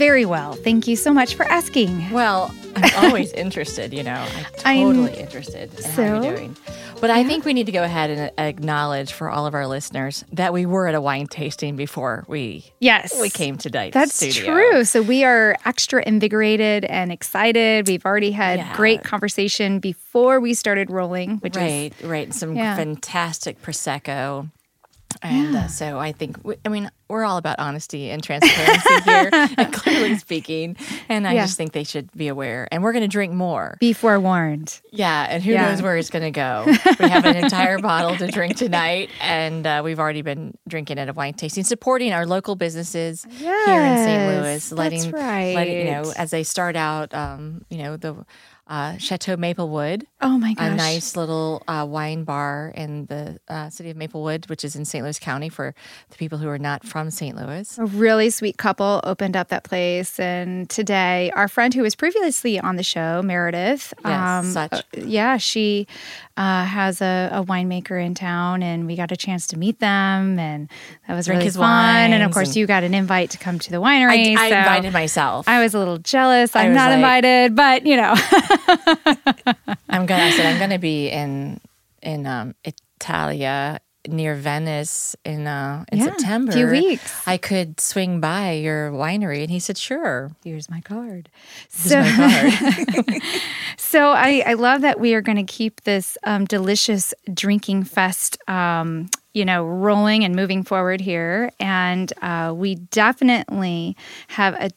very well. Thank you so much for asking. Well, I'm always interested, you know. I'm totally I'm, interested in so, how you're doing. But. I think we need to go ahead and acknowledge for all of our listeners that we were at a wine tasting before we yes we came to today. That's studio. true. So we are extra invigorated and excited. We've already had yeah. great conversation before we started rolling, which right, is right, some yeah. fantastic prosecco. And yeah. uh, so I think, I mean, we're all about honesty and transparency here, and clearly speaking. And I yeah. just think they should be aware. And we're going to drink more. Be forewarned. Yeah. And who yeah. knows where it's going to go? We have an entire bottle to drink tonight. And uh, we've already been drinking at a wine tasting, supporting our local businesses yes, here in St. Louis, letting, that's right. letting, you know, as they start out, um, you know, the uh, Chateau Maplewood. Oh my gosh. A nice little uh, wine bar in the uh, city of Maplewood, which is in St. Louis County for the people who are not from St. Louis. A really sweet couple opened up that place. And today, our friend who was previously on the show, Meredith, yes, um, such. Uh, yeah, she uh, has a, a, winemaker in town, and we got a chance to meet them, and that was Drink really fun. And of course, and you got an invite to come to the winery. I, I so invited myself. I was a little jealous. I'm not like, invited, but you know, I'm gonna. I said I'm gonna be in in um, Italia near Venice in uh, in yeah, September. A few weeks. I could swing by your winery, and he said, "Sure." Here's my card. Here's so, my card. so I, I love that we are going to keep this um, delicious drinking fest. Um, you know, rolling and moving forward here. And uh, we definitely have a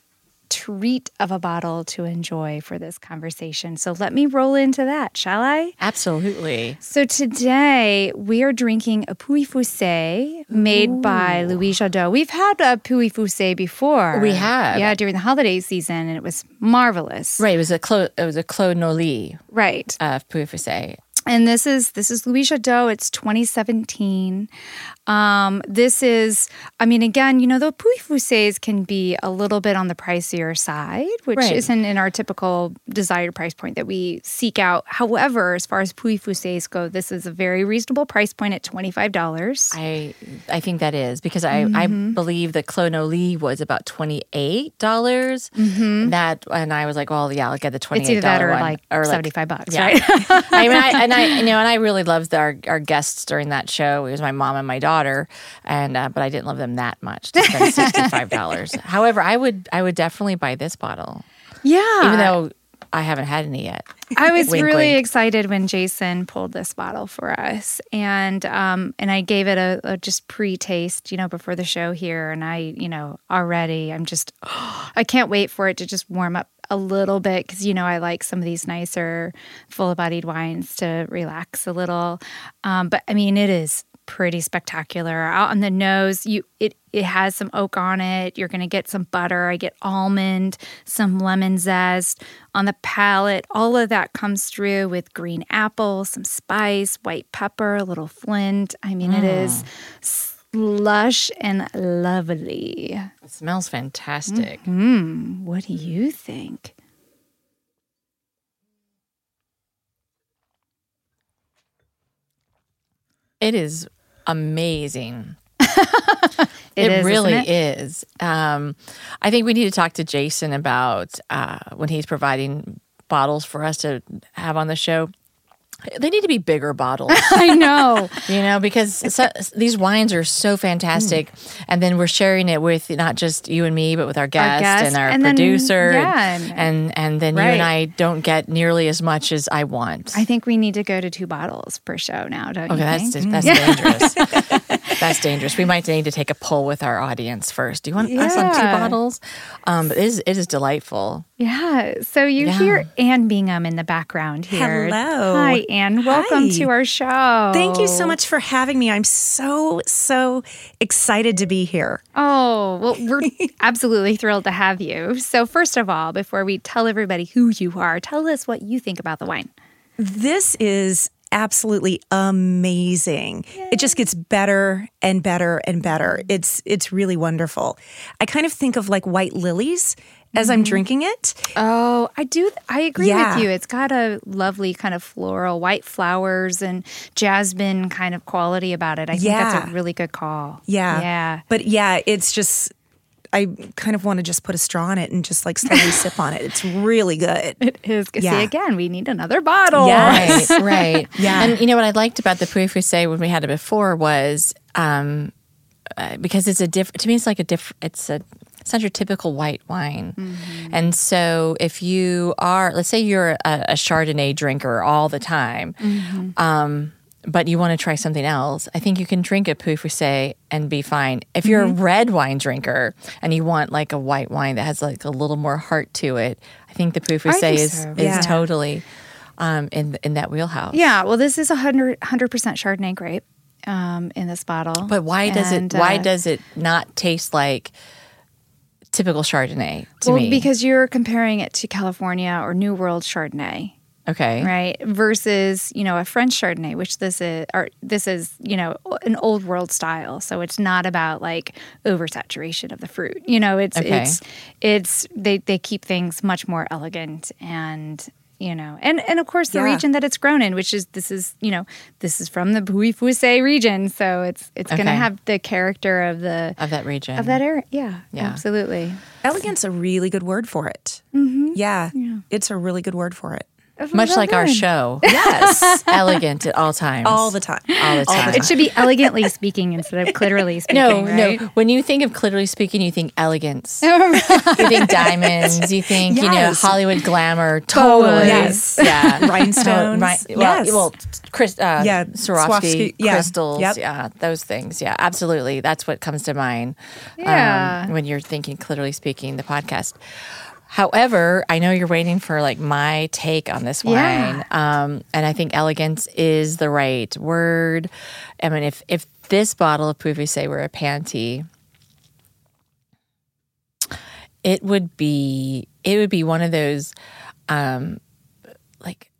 treat of a bottle to enjoy for this conversation. So let me roll into that, shall I? Absolutely. So today we are drinking a Pouilly-Fuissé made Ooh. by Louis Jadot. We've had a Pouilly-Fuissé before. We have. Yeah, during the holiday season and it was marvelous. Right, it was a Clos it was a Clos Noël. Right. Of Pouilly-Fuissé and this is this is Louis Jadot. It's 2017. Um, this is, I mean, again, you know, the Pouilly-Fuissés can be a little bit on the pricier side, which right. isn't in our typical desired price point that we seek out. However, as far as Pouilly-Fuissés go, this is a very reasonable price point at twenty five dollars. I I think that is because I mm-hmm. I believe the Clos Noël was about twenty eight dollars. Mm-hmm. That and I was like, well, yeah, I'll get the twenty eight dollar one like or seventy five like, bucks, yeah. right? I mean, I, and I you know, and I really loved our our guests during that show. It was my mom and my daughter, and uh, but I didn't love them that much to spend sixty five dollars. However, I would I would definitely buy this bottle. Yeah, even though I haven't had any yet. I was wink, really wink. excited when Jason pulled this bottle for us, and um, and I gave it a, a just pre taste, you know, before the show here, and I, you know, already I'm just, oh, I can't wait for it to just warm up a little bit because you know I like some of these nicer, full bodied wines to relax a little. Um, but I mean, it is pretty spectacular. Out on the nose, you it it has some oak on it. You're gonna get some butter. I get almond, some lemon zest on the palate. All of that comes through with green apple, some spice, white pepper, a little flint. I mean, mm. it is lush and lovely. It smells fantastic. Mm-hmm. What do you think? It is amazing. it, it is, really it? is. Um, I think we need to talk to Jason about uh, when he's providing bottles for us to have on the show. They need to be bigger bottles. I know. you know, because so, these wines are so fantastic. Mm. And then we're sharing it with not just you and me, but with our guest, our guest and our and producer. Then, yeah. And, and, and then right. you and I don't get nearly as much as I want. I think we need to go to two bottles per show now, don't okay, you that's, think? that's dangerous. That's dangerous. We might need to take a poll with our audience first. Do you want us on two bottles? Um, it is, it is delightful. Yeah. So you Yeah. hear Anne Bingham in the background here. Hello. Hi, Anne. Welcome Hi. to our show. Thank you so much for having me. I'm so, so excited to be here. Oh, well, we're absolutely thrilled to have you. So, first of all, before we tell everybody who you are, tell us what you think about the wine. This is absolutely amazing. It just gets better and better and better. It's it's really wonderful. I kind of think of like white lilies as I'm drinking it. Oh, I do. I agree Yeah. with you. It's got a lovely kind of floral, white flowers and jasmine kind of quality about it. I think that's a really good call. Yeah. Yeah. But yeah, it's just I kind of want to just put a straw in it and just like slowly sip on it. It's really good. It is. See, Yeah. again, we need another bottle. Yes. Right, right. Yeah. And you know what I liked about the Puy Fusé when we had it before was um, uh, because it's a different. To me, it's like a different. It's a. It's not your typical white wine, and so if you are, let's say you're a, a Chardonnay drinker all the time, um, but you want to try something else, I think you can drink a Fusé and be fine. If you're a red wine drinker and you want like a white wine that has like a little more heart to it, I think the Fusé is so. is Yeah. totally um, in in that wheelhouse. Yeah. Well, this is a 100 percent Chardonnay grape um, in this bottle. But why does And, it? Why uh, does it not taste like typical Chardonnay to well, me? because you're comparing it to California or New World Chardonnay. okay, right versus you know a french chardonnay which this is or this is you know an old world style so it's not about like oversaturation of the fruit you know it's Okay. it's it's they they keep things much more elegant and you know and and of course the Yeah. region that it's grown in which is this is you know this is from the Puy region so it's it's going to have the character of the of that region. of that area yeah, Yeah. absolutely Elegant's a really good word for it. Mm-hmm. Yeah, it's a really good word for it. Much like our show, Yes, elegant at all times, all the time. all the time. it should be elegantly speaking instead of clitorally speaking no, right? no. When you think of clitorally speaking, you think elegance. you think diamonds. You think you know Hollywood glamour. Totally. Yes. Yeah. Rhinestones. Right. Well, Yes. well, Chris, uh, Yeah, Swarovski, Swarovski, yeah. crystals. Yep. Yeah, those things. Yeah, absolutely. That's what comes to mind. um, Yeah. when you're thinking clitorally speaking, the podcast. However, I know you're waiting for like my take on this wine, Yeah. um, and I think elegance is the right word. I mean, if if this bottle of Puy Fusé were a panty, it would be it would be one of those, um, like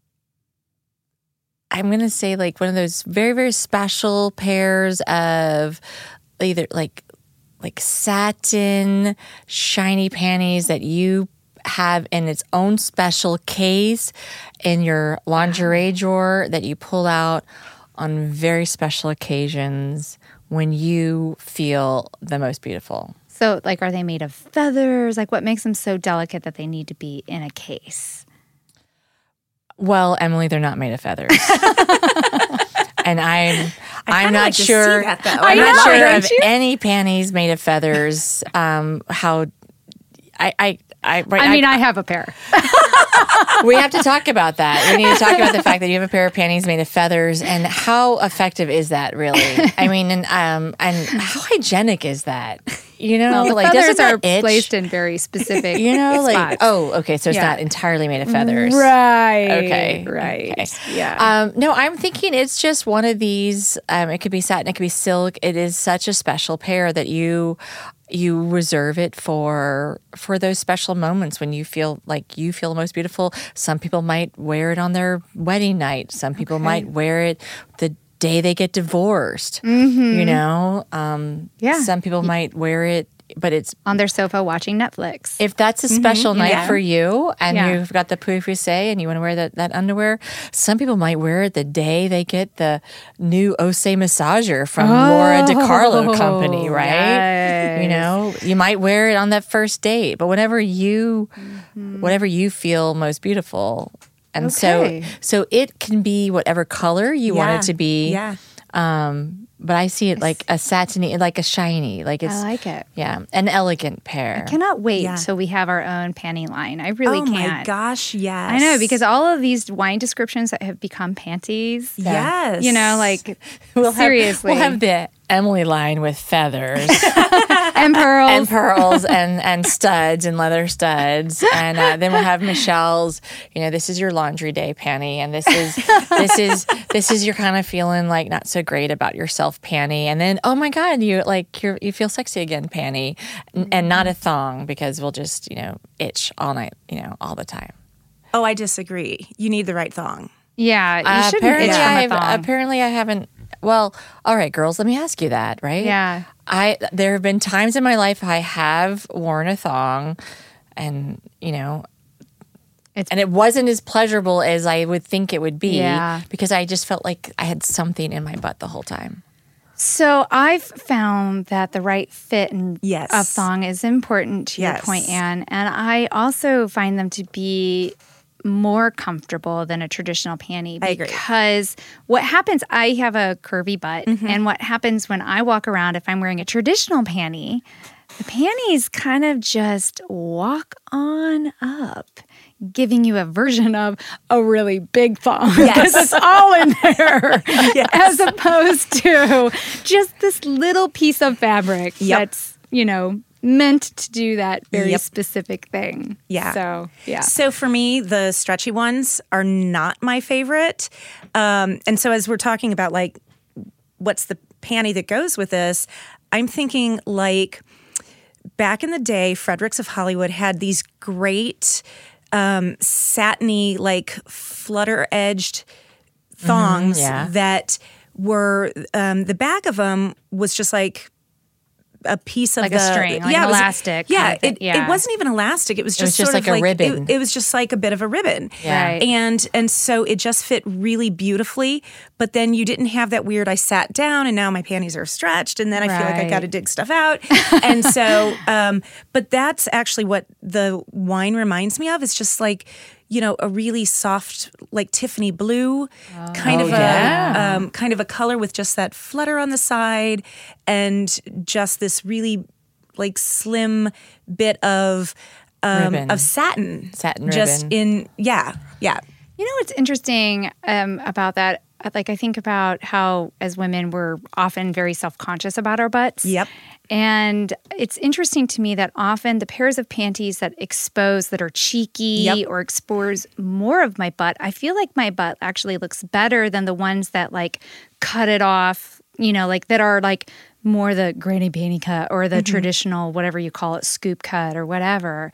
I'm gonna say like one of those very very special pairs of either like like satin shiny panties that you have in its own special case in your lingerie drawer that you pull out on very special occasions when you feel the most beautiful. So, like, are they made of feathers? Like, what makes them so delicate that they need to be in a case? Well, Emily, they're not made of feathers. and I'm I'm not like sure that. I'm I not sure of you? any panties made of feathers. Um how I I I, right, I mean, I, have a pair. we have to talk about that. We need to talk about the fact that you have a pair of panties made of feathers and how effective is that really? I mean, and um, and how hygienic is that? You know, Well, like feathers are itch? placed in very specific, You know, like oh, okay, so it's Yeah. not entirely made of feathers, right, Okay, right, okay. yeah. Um, no, I'm thinking it's just one of these. Um, it could be satin, it could be silk. It is such a special pair that you you reserve it for for those special moments when you feel like you feel the most beautiful. Some people might wear it on their wedding night. Some people might wear it the day they get divorced. You know, um, Yeah. Some people might wear it, but it's On their sofa watching Netflix. if that's a special night Yeah. for you and Yeah. you've got the Puy Fusé and you want to wear that, that underwear, some people might wear it the day they get the new Osé massager from Lora DiCarlo Company, right? You know, you might wear it on that first date, but whenever you, whatever you feel most beautiful. And Okay. so, so it can be whatever color you want it to be Yeah. um, but I see it like a satiny, like a shiny, like it's I like it. yeah, an elegant pair. I cannot wait Yeah. till we have our own panty line. I really oh can't. Oh my gosh, yes. I know because all of these wine descriptions that have become panties. yes, You know, like We'll have- seriously, we'll have the Emily line with feathers and pearls. and pearls and and studs and leather studs, and uh, then we'll have Michelle's. You know, this is your laundry day panty, and this is this is this is your kind of feeling like not so great about yourself panty, and then oh my god, you like you you feel sexy again panty, N- and not a thong because we'll just you know itch all night, you know, all the time. Oh, I disagree. You need the right thong. yeah, you Uh, shouldn't apparently, itch from a I've, thong. apparently I haven't. Well, all right, girls. Let me ask you that, right? Yeah. I there have been times in my life I have worn a thong, and you know, It's- and it wasn't as pleasurable as I would think it would be. Yeah. Because I just felt like I had something in my butt the whole time. So I've found that the right fit and Yes. of thong is important to your point, Anne. And I also find them to be more comfortable than a traditional panty I agree. because what happens I have a curvy butt Mm-hmm. and what happens when I walk around if I'm wearing a traditional panty the panties kind of just walk on up giving you a version of a really big thong because it's all in there as opposed to just this little piece of fabric Yep. that's you know meant to do that very Yep. specific thing Yeah. so yeah So for me, the stretchy ones are not my favorite. Um, and so as we're talking about like what's the panty that goes with this, I'm thinking like back in the day, Frederick's of Hollywood had these great um, satiny, like flutter edged thongs yeah. that were um, the back of them was just like a piece of Like a the string, like yeah, it elastic Yeah, kind of it, Yeah. it wasn't even elastic. It was just was just sort like of a ribbon. It, it was just like a bit of a ribbon. Yeah. Right. And and so it just fit really beautifully. But then you didn't have that weird. I sat down and now my panties are stretched, and then I feel like I got to dig stuff out. and so, um, but that's actually what the wine reminds me of. It's just like. You know, a really soft, like Tiffany blue, kind Oh, of yeah. a um, kind of a color with just that flutter on the side, and just this really like slim bit of um, of satin, Satin just ribbon. in yeah, yeah. You know what's interesting um, about that? Uh, like, I think about how, as women, we're often very self conscious about our butts. Yep. And it's interesting to me that often the pairs of panties that expose, that are cheeky Yep. or expose more of my butt, I feel like my butt actually looks better than the ones that like cut it off, you know, like that are like more the granny panty cut or the mm-hmm. traditional, whatever you call it, scoop cut or whatever.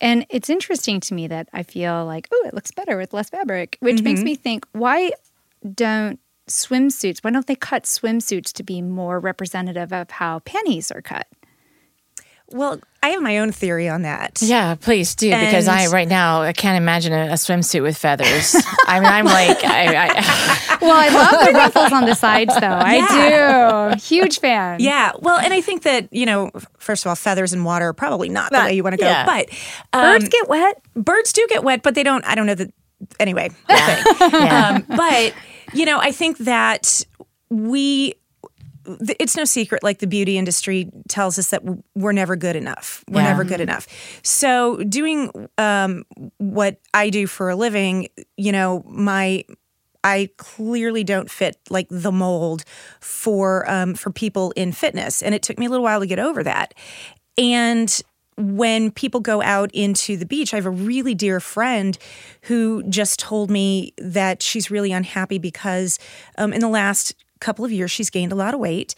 And it's interesting to me that I feel like, oh, it looks better with less fabric, which makes mm-hmm. me think, why don't swimsuits, why don't they cut swimsuits to be more representative of how panties are cut? Well, I have my own theory on that. Yeah, please do because I right now I can't imagine a, a swimsuit with feathers. I mean, I'm like, I, I, Well, I love the ruffles on the sides, though. I do. Huge fan. Yeah, well, and I think that you know, first of all, feathers and water are probably not the Not- way you want to go. yeah. But um, Birds get wet. birds do get wet, but they don't. I don't know that. Anyway, whole thing. yeah. um, but you know, I think that we it's no secret, like the beauty industry tells us that we're never good enough. We're Yeah. never good enough. So, doing um, what I do for a living, you know, my I clearly don't fit like the mold for um, for people in fitness, and it took me a little while to get over that. And when people go out into the beach, I have a really dear friend who just told me that she's really unhappy because um, in the last couple of years she's gained a lot of weight.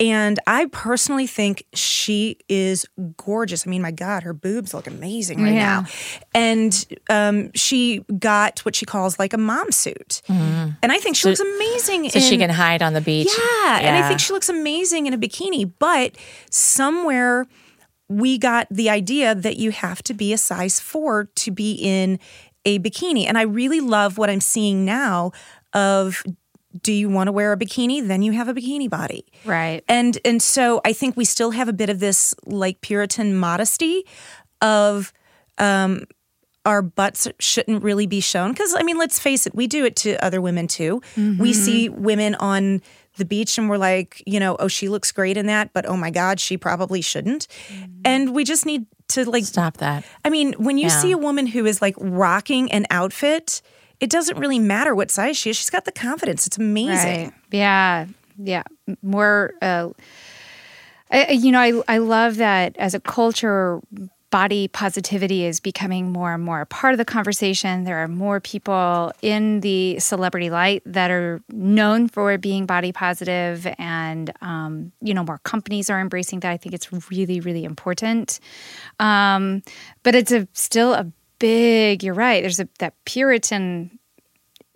And I personally think she is gorgeous. I mean, my God, her boobs look amazing right Yeah. now. And um, she got what she calls like a mom suit. And I think she looks amazing. So she can hide on the beach. yeah, and I think she looks amazing in a bikini. But somewhere we got the idea that you have to be a size four to be in a bikini. And I really love what I'm seeing now of do you want to wear a bikini? Then you have a bikini body. Right. And and so I think we still have a bit of this like Puritan modesty of um our butts shouldn't really be shown because I mean let's face it we do it to other women too. We see women on the beach and we're like, you know, oh, she looks great in that, but oh my God, she probably shouldn't. Mm-hmm. And we just need to like Stop that. I mean, when you Yeah. see a woman who is like rocking an outfit, it doesn't really matter what size she is. She's got the confidence. It's amazing. Right. Yeah. Yeah. More, uh, I, I- you know, I, I love that as a culture, body positivity is becoming more and more a part of the conversation. There are more people in the celebrity light that are known for being body positive, and, um, you know, more companies are embracing that. I think it's really, really important. Um, but it's a still a big, you're right. There's a, that Puritan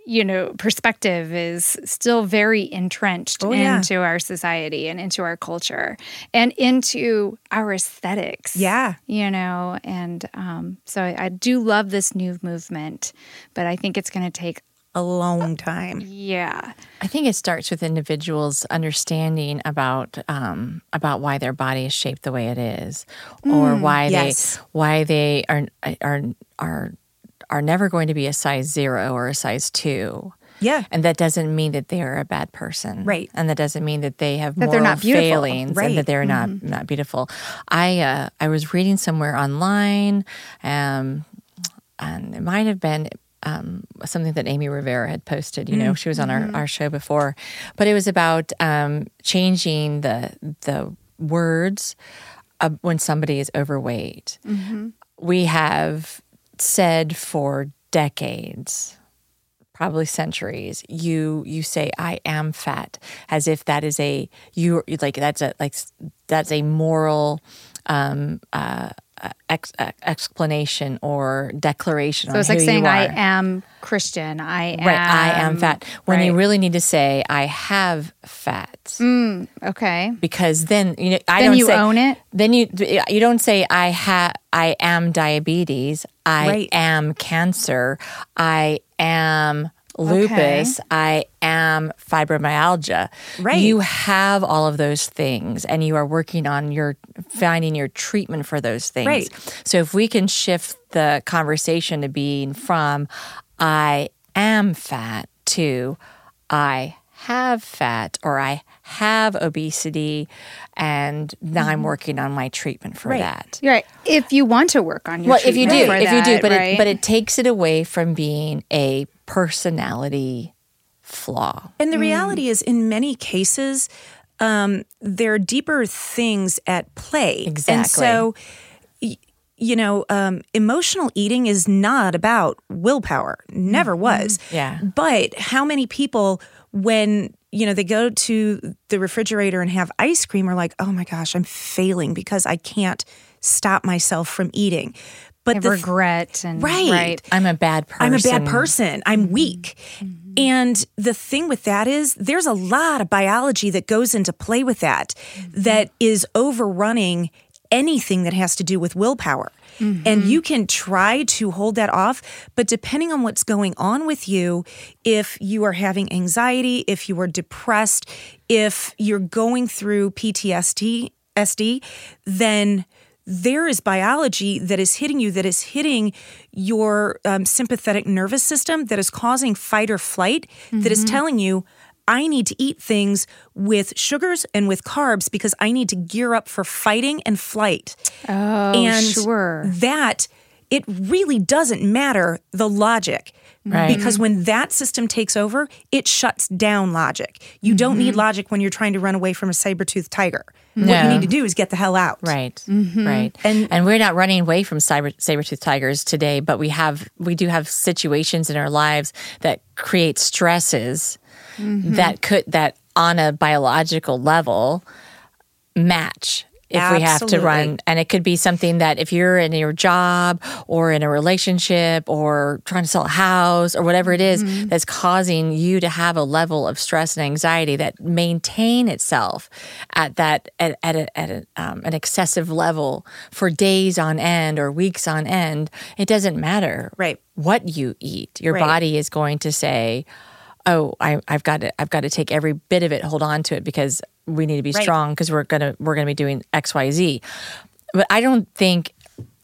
you know perspective is still very entrenched Oh, yeah. into our society and into our culture and into our aesthetics Yeah. you know and um, so I, I do love this new movement but i think it's going to take A long time. yeah I think it starts with individuals understanding about um, about why their body is shaped the way it is, or why yes. they why they are are are are never going to be a size zero or a size two. Yeah. And that doesn't mean that they are a bad person, Right. And that doesn't mean that they have That they're not beautiful. failings Right. and that they're not not beautiful. I uh, I was reading somewhere online, um, and it might have been um, something that Amy Rivera had posted. You know, she was on our, our show before, but it was about um, changing the the words uh, when somebody is overweight. We have said for decades probably centuries you you say i am fat as if that is a you like that's a like that's a moral um uh ex, uh, explanation or declaration so it's like saying i am christian i am right i am fat when you really need to say i have fat okay because then you know I Then don't you say, own it? Then you you don't say I have I am diabetes. I Right. am cancer. I am lupus. I am fibromyalgia. Right. You have all of those things and you are working on your finding your treatment for those things. Right. So if we can shift the conversation to being from I am fat to I have fat or I have obesity and now I'm mm-hmm. working on my treatment for Right. that. You're right if you want to work on your Well, if you do, if you do, but right? it, but it takes it away from being a personality flaw. And the Mm. reality is, in many cases, um, there are deeper things at play. And Exactly. so, y- you know, um, emotional eating is not about willpower, never was. Yeah. But how many people, when you know they go to the refrigerator and have ice cream, are like, "Oh my gosh, I'm failing because I can't stop myself from eating." But Have the regret and Right. right I'm a bad person. I'm a bad person. I'm mm-hmm. weak. Mm-hmm. And the thing with that is there's a lot of biology that goes into play with that mm-hmm. that is overrunning anything that has to do with willpower. And you can try to hold that off, but depending on what's going on with you, if you are having anxiety, if you are depressed, if you're going through PTSD, SD, then there is biology that is hitting you, that is hitting your um, sympathetic nervous system, that is causing fight or flight, that is mm-hmm. telling you, I need to eat things with sugars and with carbs because I need to gear up for fighting and flight. oh and sure that it really doesn't matter the logic. Right. Because mm-hmm. when that system takes over, it shuts down logic. You mm-hmm. don't need logic when you're trying to run away from a saber-toothed tiger. What you need to do is get the hell out. Right, mm-hmm. right, and and we're not running away from cyber saber tooth tigers today, but we have we do have situations in our lives that create stresses mm-hmm. that could that on a biological level match if we have to run and it could be something that if you're in your job or in a relationship or trying to sell a house or whatever it is that's causing you to have a level of stress and anxiety that maintain itself at that at, at, a, at a, um, an excessive level for days on end or weeks on end it doesn't matter Right. what you eat your Right. body is going to say oh I, i've got to i've got to take every bit of it hold on to it because we need to be Right. strong because we're gonna we're gonna be doing x y z but i don't think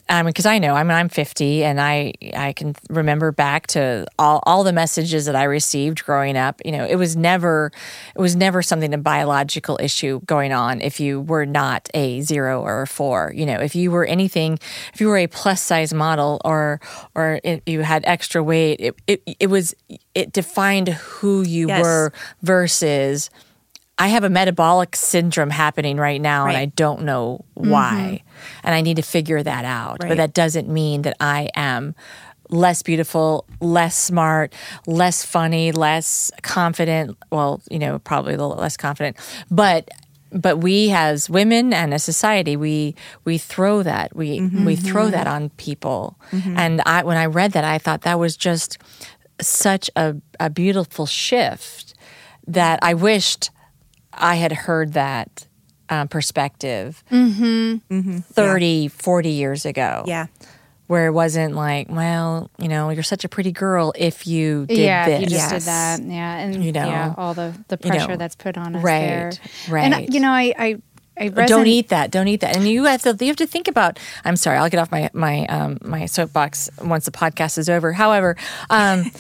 I mean, because I know, I mean, I'm 50 and I, I can remember back to all, all the messages that I received growing up. You know, it was never, it was never something, a biological issue going on if you were not a zero or a four. You know, if you were anything, if you were a plus size model or, or it, you had extra weight, it, it, it was, it defined who you Yes. were versus I have a metabolic syndrome happening right now and I don't know why. Mm-hmm. And I need to figure that out. Right. But that doesn't mean that I am less beautiful, less smart, less funny, less confident. Well, you know, probably a little less confident. But but we as women and as society we we throw that we mm-hmm. we throw that on people mm-hmm. and i when i read that i thought that was just such a, a beautiful shift that i wished I had heard that um, perspective 30, 40 years ago. Yeah. Where it wasn't like, well, you know, you're such a pretty girl if you did yeah, this. if you just Yes. did that. Yeah, and You know, yeah, all the the you know, pressure that's put on us right, there. right. And you know, I I, I Don't eat that. Don't eat that. And you have to you have to think about. I'm sorry. I'll get off my my um, my soapbox once the podcast is over. However, um,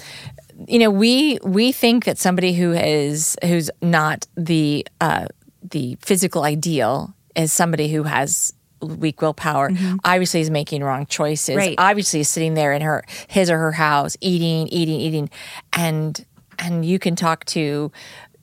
you know we we think that somebody who is who's not the uh, the physical ideal is somebody who has weak willpower obviously is making wrong choices Right. obviously is sitting there in her his or her house eating eating eating and and you can talk to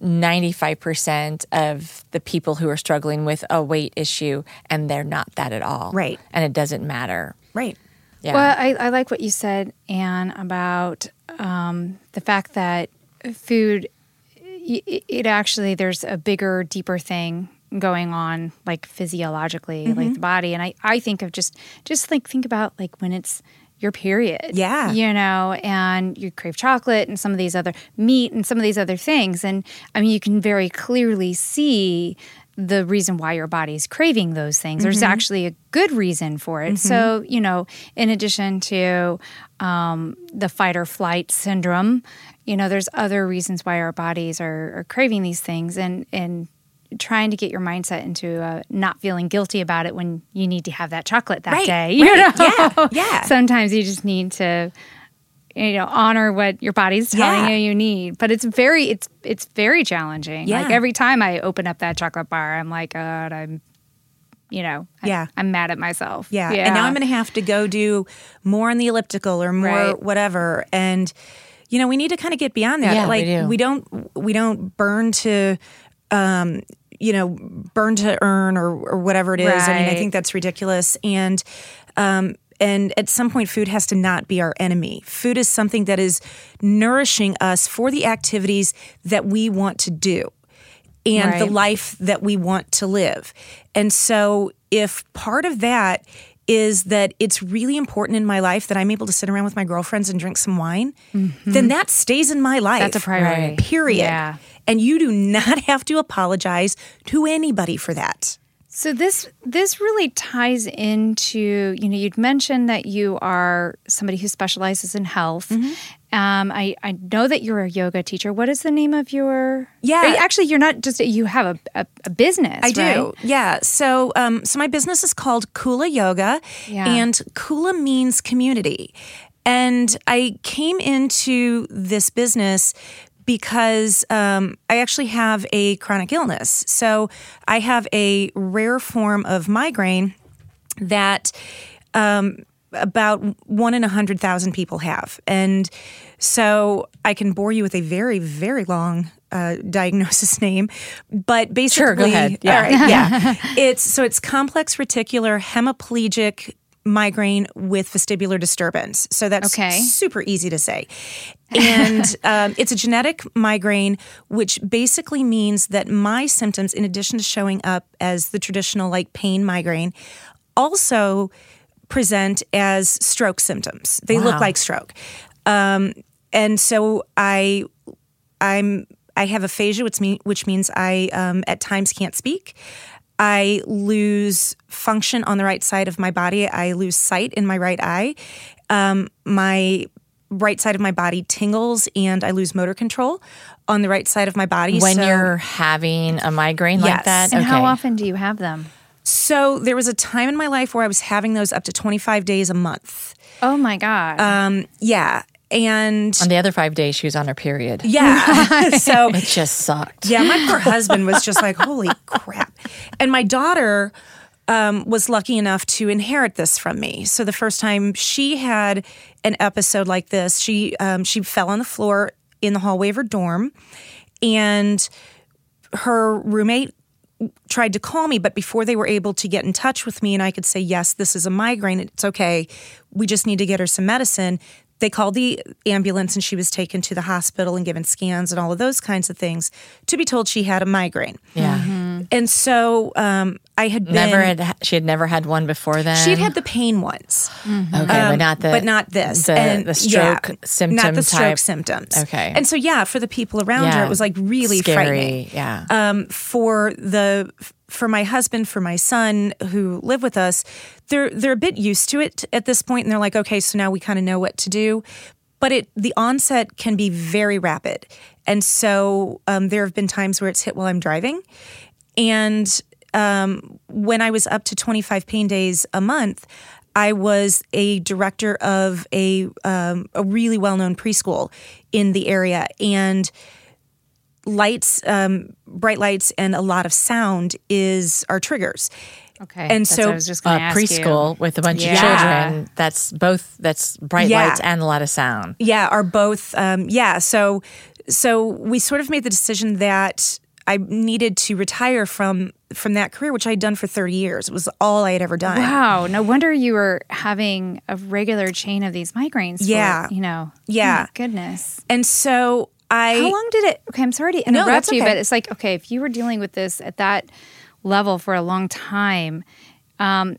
95% of the people who are struggling with a weight issue and they're not that at all Right. and it doesn't matter Right. yeah Well, I, I like what you said, Anne, about um, the fact that food, it, it actually, there's a bigger, deeper thing going on, like physiologically, Mm-hmm. like the body. And I, I think of just, just like, think about like when it's your period. Yeah. You know, and you crave chocolate and some of these other meat and some of these other things. And I mean, you can very clearly see the reason why your body's craving those things. There's actually a good reason for it. So, you know, in addition to um, the fight or flight syndrome, you know, there's other reasons why our bodies are, are craving these things and, and trying to get your mindset into uh, not feeling guilty about it when you need to have that chocolate that Right, day. You know? Yeah, yeah. Sometimes you just need to you know honor what your body's telling Yeah. you you need but it's very it's it's very challenging yeah. like every time i open up that chocolate bar i'm like god i'm you know I- Yeah. i'm mad at myself Yeah. yeah. And now I'm going to have to go do more on the elliptical or more Right. whatever. And you know, we need to kind of get beyond that. Yeah, we like we don't we don't burn to um you know, burn to earn or or whatever it is. right. I mean, I think that's ridiculous. And um and at some point food has to not be our enemy. Food is something that is nourishing us for the activities that we want to do and the life that we want to live. And so, if part of that is that it's really important in my life that I'm able to sit around with my girlfriends and drink some wine, mm-hmm. then that stays in my life. That's a priority. Period. Yeah. And you do not have to apologize to anybody for that. So this this really ties into you know you'd mentioned that you are somebody who specializes in health. Mm-hmm. Um, I I know that you're a yoga teacher. What is the name of your? Yeah. Actually, you're not just you have a a, a business. I do. Yeah. So um so my business is called Kula Yoga Yeah. and Kula means community. And I came into this business because um, I actually have a chronic illness. So I have a rare form of migraine that um, about one in a hundred thousand people have, and so I can bore you with a very, very long uh, diagnosis name, but basically, Sure, go ahead. Yeah. right, yeah, it's so it's complex reticular hemiplegic migraine with vestibular disturbance. So that's Okay. super easy to say. And um, it's a genetic migraine, which basically means that my symptoms, in addition to showing up as the traditional like pain migraine, also present as stroke symptoms. They Wow. look like stroke. Um, and so I I'm I have aphasia, which, mean, which means I um, at times can't speak. I lose function on the right side of my body. I lose sight in my right eye. Um, my right side of my body tingles, and I lose motor control on the right side of my body. when So- you're having a migraine like that And how often do you have them? So there was a time in my life where I was having those up to 25 days a month. Oh my God. Yeah. And On the other five days, she was on her period. yeah. so It just sucked. Yeah, my poor husband was just like, holy crap. And my daughter um, was lucky enough to inherit this from me. So the first time she had an episode like this, she um, she fell on the floor in the hallway of her dorm, and her roommate tried to call me, but before they were able to get in touch with me and I could say, yes, this is a migraine, it's okay, we just need to get her some medicine. They called the ambulance and she was taken to the hospital and given scans and all of those kinds of things to be told she had a migraine. Yeah. And so um, I had been, Never had she had never had one before then. she'd had the pain once, okay, but not the but not this. the, and the stroke yeah, symptom not the stroke type. symptoms. Okay. And so yeah, for the people around her, it was like really Scary, frightening. yeah. Um, for the for my husband, for my son who live with us, they're they're a bit used to it at this point, and they're like, okay, so now we kind of know what to do. But it the onset can be very rapid, and so um, there have been times where it's hit while I'm driving, and um, when I was up to 25 pain days a month, I was a director of a um, a really well known preschool in the area, and lights, um, bright lights, and a lot of sound is our triggers. okay. and that's so, what I was just uh, going to you. preschool with a bunch Yeah. of children. That's both. That's bright Yeah. lights and a lot of sound. Yeah, are both. Um, yeah, so so we sort of made the decision that I needed to retire from from that career, which I'd done for 30 years. It was all I had ever done. Wow. No wonder you were having a regular chain of these migraines. for, Yeah. you know. Yeah. Oh goodness. And so I How long did it? Okay, I'm sorry to interrupt that's you, okay. but it's like, okay, if you were dealing with this at that level for a long time, um,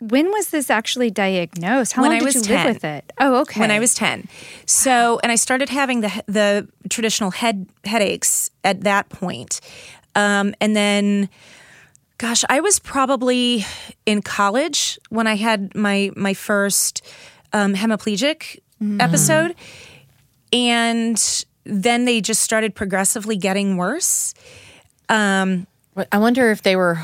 when was this actually diagnosed? How When long I did you 10. live with it? Oh, okay. when I was 10. So, and I started having the the traditional head headaches at that point. Um, and then gosh, I was probably in college when I had my my first um, hemiplegic episode. And then they just started progressively getting worse. But I wonder if they were.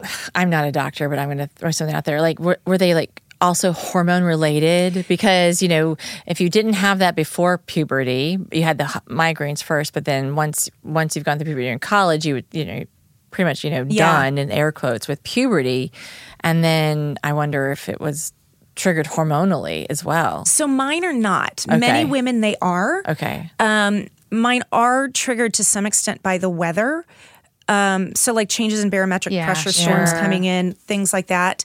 I'm not a doctor, but I'm going to throw something out there. Like, were, were they like also hormone related? Because you know, if you didn't have that before puberty, you had the migraines first, but then once once you've gone through puberty in college, you would you know pretty much you know Yeah. done in air quotes with puberty, and then I wonder if it was triggered hormonally as well. So mine are not. Many women they are. Okay. Um, mine are triggered to some extent by the weather. Um, so, like changes in barometric Yeah, pressure, storms sure. coming in, things like that.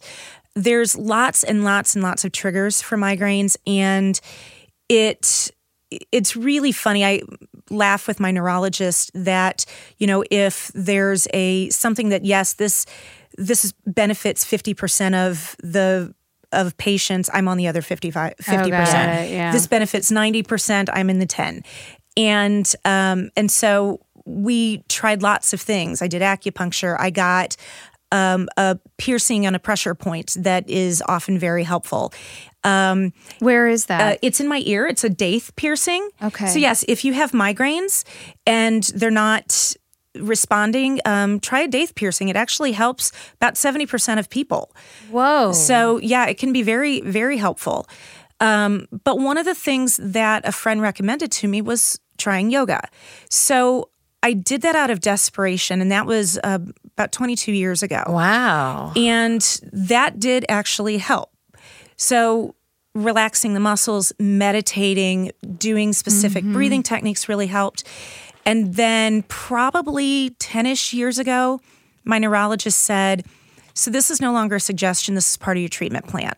There's lots and lots and lots of triggers for migraines, and it it's really funny. I laugh with my neurologist that you know if there's a something that yes this this benefits fifty percent of the of patients, I'm on the other 55, 50%. it, yeah. This benefits 90%, I'm in the 10. And um, and so we tried lots of things. I did acupuncture. I got um, a piercing on a pressure point that is often very helpful. Um, Where is that? uh, it's in my ear. It's a daith piercing. Okay. So yes, if you have migraines and they're not responding, um, try a daith piercing. It actually helps about seventy percent of people. Whoa. So yeah, it can be very very helpful. Um, but one of the things that a friend recommended to me was trying yoga. So I did that out of desperation, and that was uh, about 22 years ago. wow. And that did actually help. So, relaxing the muscles, meditating, doing specific breathing techniques really helped. And then, probably 10 ish years ago, my neurologist said, So, this is no longer a suggestion, this is part of your treatment plan.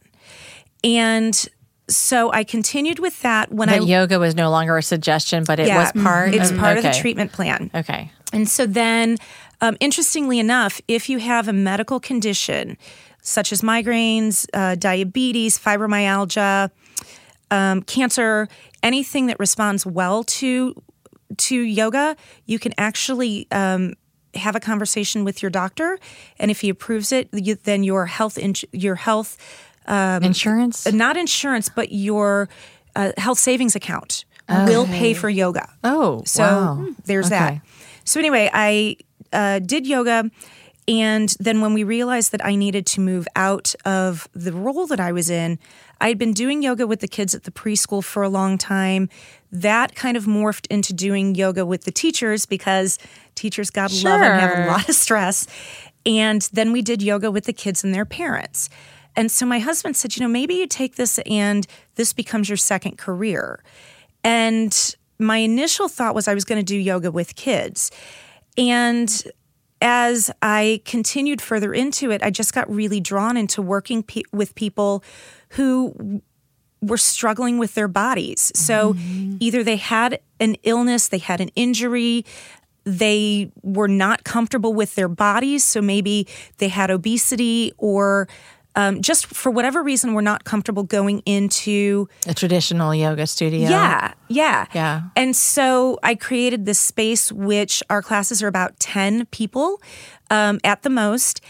And so I continued with that when That I yoga was no longer a suggestion, but it yeah, was part. It's of, part of the treatment plan. Okay. And so then, um, interestingly enough, if you have a medical condition such as migraines, uh, diabetes, fibromyalgia, um, cancer, anything that responds well to to yoga, you can actually um, have a conversation with your doctor, and if he approves it, you, then your health ins- your health Insurance. not insurance, but your uh, health savings account will pay for yoga. Oh, So wow. there's that. So anyway, I uh, did yoga, And then when we realized that I needed to move out of the role that I was in, I had been doing yoga with the kids at the preschool for a long time. That kind of morphed into doing yoga with the teachers because teachers, God sure. love them, have a lot of stress. And then we did yoga with the kids and their parents. And so my husband said, you know, maybe you take this and this becomes your second career. And my initial thought was I was going to do yoga with kids. And as I continued further into it, I just got really drawn into working pe- with people who were struggling with their bodies. So mm-hmm. either they had an illness, they had an injury, they were not comfortable with their bodies. So maybe they had obesity or um, just for whatever reason, we're not comfortable going into a traditional yoga studio. Yeah, yeah. Yeah. And so I created this space, which our classes are about 10 people um, at the most.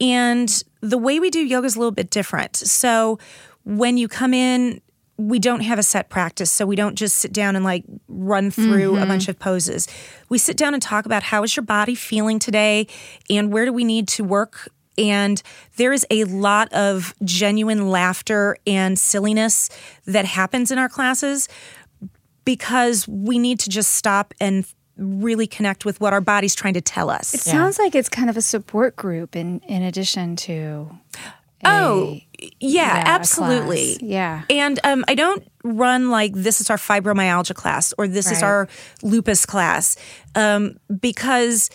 And the way we do yoga is a little bit different. So when you come in, we don't have a set practice. So we don't just sit down and like run through mm-hmm. a bunch of poses. We sit down and talk about how is your body feeling today and where do we need to work and there is a lot of genuine laughter and silliness that happens in our classes because we need to just stop and really connect with what our body's trying to tell us. It yeah. sounds like it's kind of a support group in in addition to a, Oh, yeah, yeah absolutely. Yeah. And um, I don't run like this is our fibromyalgia class or this right. is our lupus class um, because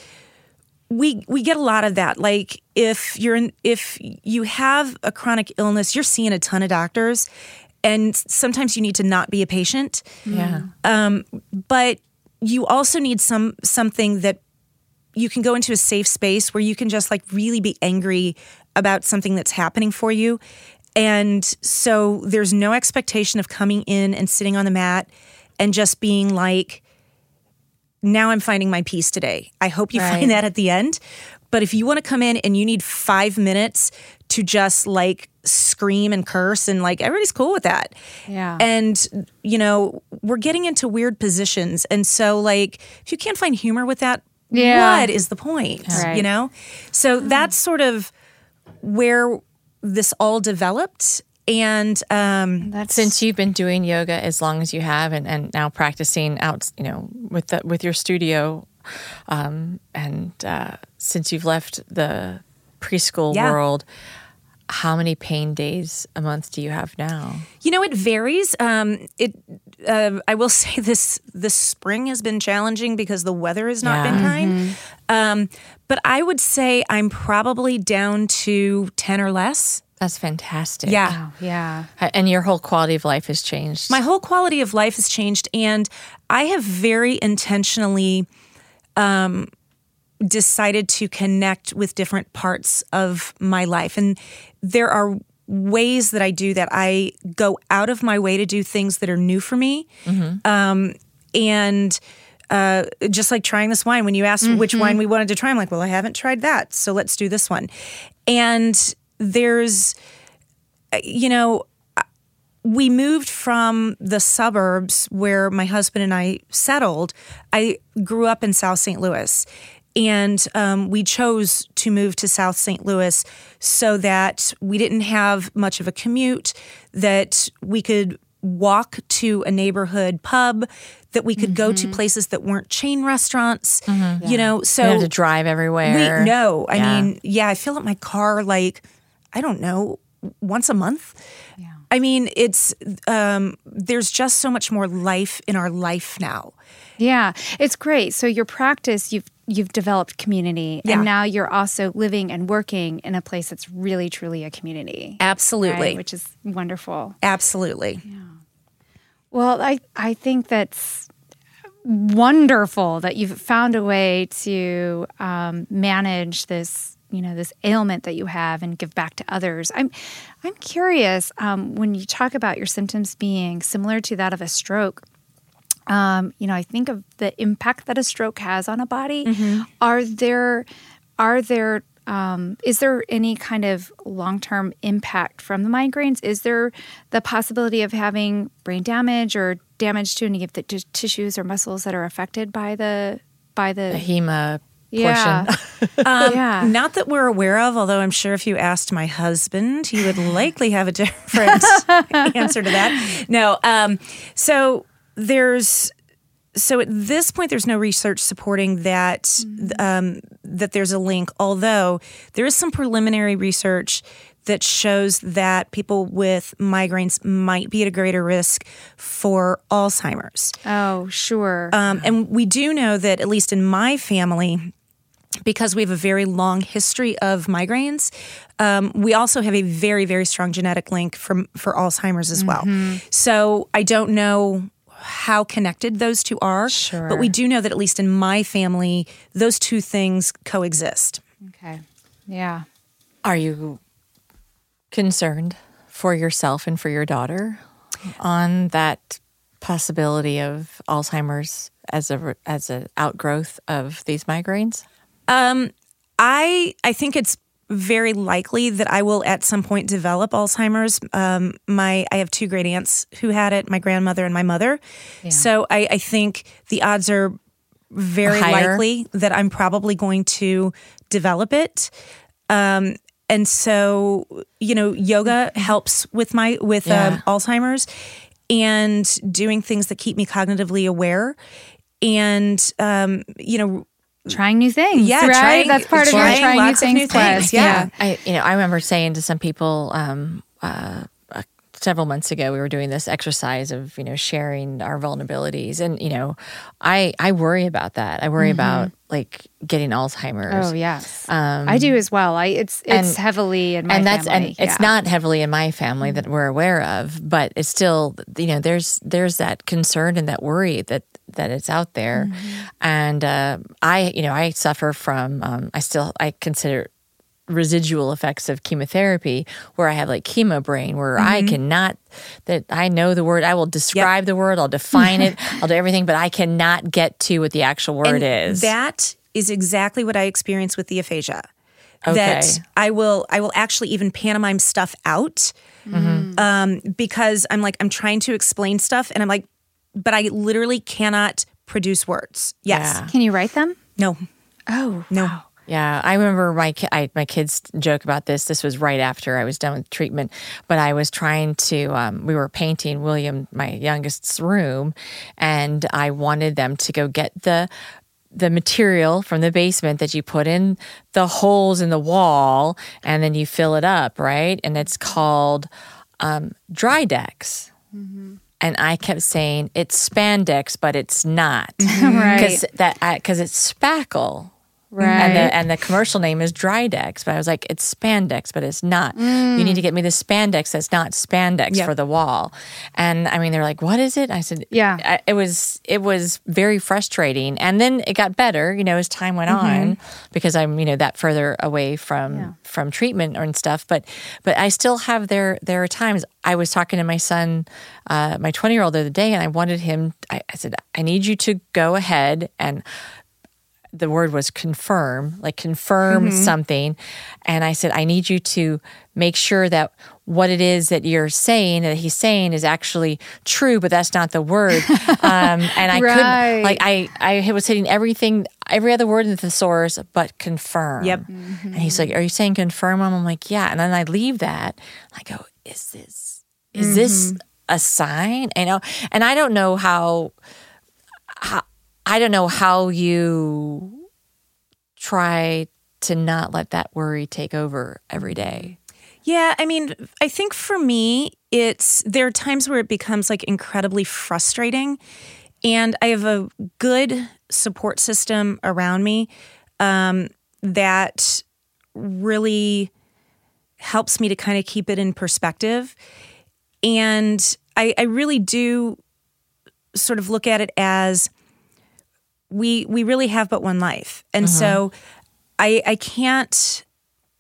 we we get a lot of that. Like if you're in if you have a chronic illness you're seeing a ton of doctors and sometimes you need to not be a patient. Yeah. Um, but you also need some something that you can go into a safe space where you can just like really be angry about something that's happening for you. And so there's no expectation of coming in and sitting on the mat and just being like now I'm finding my peace today. I hope you right. find that at the end. But if you want to come in and you need five minutes to just like scream and curse and like everybody's cool with that. Yeah. And, you know, we're getting into weird positions. And so, like, if you can't find humor with that, yeah. what is the point? Right. You know? So that's sort of where this all developed and um, that's since you've been doing yoga as long as you have, and, and now practicing out, you know, with the, with your studio, um, and uh, since you've left the preschool yeah. world, how many pain days a month do you have now? You know, it varies. Um, it, uh, I will say this: this spring has been challenging because the weather has not yeah. been kind. Mm-hmm. Um, but I would say I'm probably down to ten or less. That's fantastic. Yeah. yeah. And your whole quality of life has changed. My whole quality of life has changed. And I have very intentionally um, decided to connect with different parts of my life. And there are ways that I do that. I go out of my way to do things that are new for me. Mm-hmm. Um, and uh, just like trying this wine, when you asked mm-hmm. which wine we wanted to try, I'm like, well, I haven't tried that. So let's do this one. And there's, you know, we moved from the suburbs where my husband and I settled. I grew up in South St. Louis. And um, we chose to move to South St. Louis so that we didn't have much of a commute, that we could walk to a neighborhood pub, that we could mm-hmm. go to mm-hmm. places that weren't chain restaurants. Mm-hmm. You know, so you have to drive everywhere. We, no, I yeah. mean, yeah, I fill up my car like I don't know, once a month. Yeah. I mean, it's um, there's just so much more life in our life now. Yeah, it's great. So your practice, you've you've developed community, yeah. and now you're also living and working in a place that's really truly a community. Absolutely, right? which is wonderful. Absolutely. Yeah. Well, I I think that's wonderful that you've found a way to um, manage this you know this ailment that you have and give back to others. I'm i'm curious um, when you talk about your symptoms being similar to that of a stroke um, you know i think of the impact that a stroke has on a body. Mm-hmm. are there are there um, is there any kind of long-term impact from the migraines? Is there the possibility of having brain damage or damage to any of the t- tissues or muscles that are affected by the by the, the hema Yeah. Um, Yeah. Not that we're aware of, although I'm sure if you asked my husband, he would likely have a different answer to that. No. Um, so there's so at this point there's no research supporting that um, that there's a link although there is some preliminary research that shows that people with migraines might be at a greater risk for alzheimer's Oh, sure. um, and we do know that, at least in my family, because we have a very long history of migraines, um, we also have a very, very strong genetic link for, for Alzheimer's as well. So I don't know how connected those two are, Sure. but we do know that, at least in my family, those two things coexist. okay. Yeah. Are you concerned for yourself and for your daughter on that possibility of Alzheimer's as a as an outgrowth of these migraines? I I think it's very likely that I will at some point develop Alzheimer's. Um, my I have two great aunts who had it, my grandmother and my mother. So I, I think the odds are very Higher. likely that I'm probably going to develop it. Um, and so you know, yoga helps with my with Yeah. um, Alzheimer's, and doing things that keep me cognitively aware, and um, you know Trying new things. Yeah, right. trying- That's part of your trying trying new things new quest. things, yeah. I you know I remember saying to some people um, uh, uh, several months ago we were doing this exercise of you know sharing our vulnerabilities and you know I I worry about that I worry about like getting Alzheimer's Oh yes, I do as well. I it's it's and- heavily in my and that's family. and it's not heavily in my family that we're aware of but it's still you know there's there's that concern and that worry that that it's out there and uh, i you know i suffer from um, i still i consider residual effects of chemotherapy where i have like chemo brain where i cannot that i know the word i will describe the word i'll define it i'll do everything but i cannot get to what the actual word And is That is exactly what I experience with the aphasia. Okay. That I will I will actually even pantomime stuff out Mm-hmm. um, because I'm like I'm trying to explain stuff and I'm like, but I literally cannot produce words. Yes. Yeah. Can you write them? No. Oh No. Yeah, I remember my ki- I, my kids joke about this. This was right after I was done with treatment, but I was trying to. Um, we were painting William, my youngest's room, and I wanted them to go get the the material from the basement that you put in the holes in the wall, and then you fill it up, right? And it's called um, Drydex. And I kept saying it's spandex, but it's not, Right. Because that because it's spackle. Right. And the and the commercial name is Drydex, but I was like, it's spandex, but it's not. You need to get me the spandex that's not spandex Yep. for the wall. And I mean, they're like, what is it? I said, Yeah. I, it was it was very frustrating. And then it got better, you know, as time went on, because I'm you know that further away from from treatment and stuff. But but I still have there there are times I was talking to my son, uh, my 20 year old the other day, and I wanted him. I, I said, I need you to go ahead and the word was confirm, like confirm something. And I said, I need you to make sure that what it is that you're saying, that he's saying, is actually true, but that's not the word. Um, and I Right. couldn't, like, I, I was hitting everything, every other word in the thesaurus, but confirm. Yep. And he's like, Are you saying confirm? I'm like, Yeah. And then I leave that. I go, Is this, is this a sign? I know. And I don't know how, how I don't know how you try to not let that worry take over every day. Yeah, I mean, I think for me, it's there are times where it becomes like incredibly frustrating, and I have a good support system around me um, that really helps me to kind of keep it in perspective. And I, I really do sort of look at it as we we really have but one life, and so mm-hmm. I I can't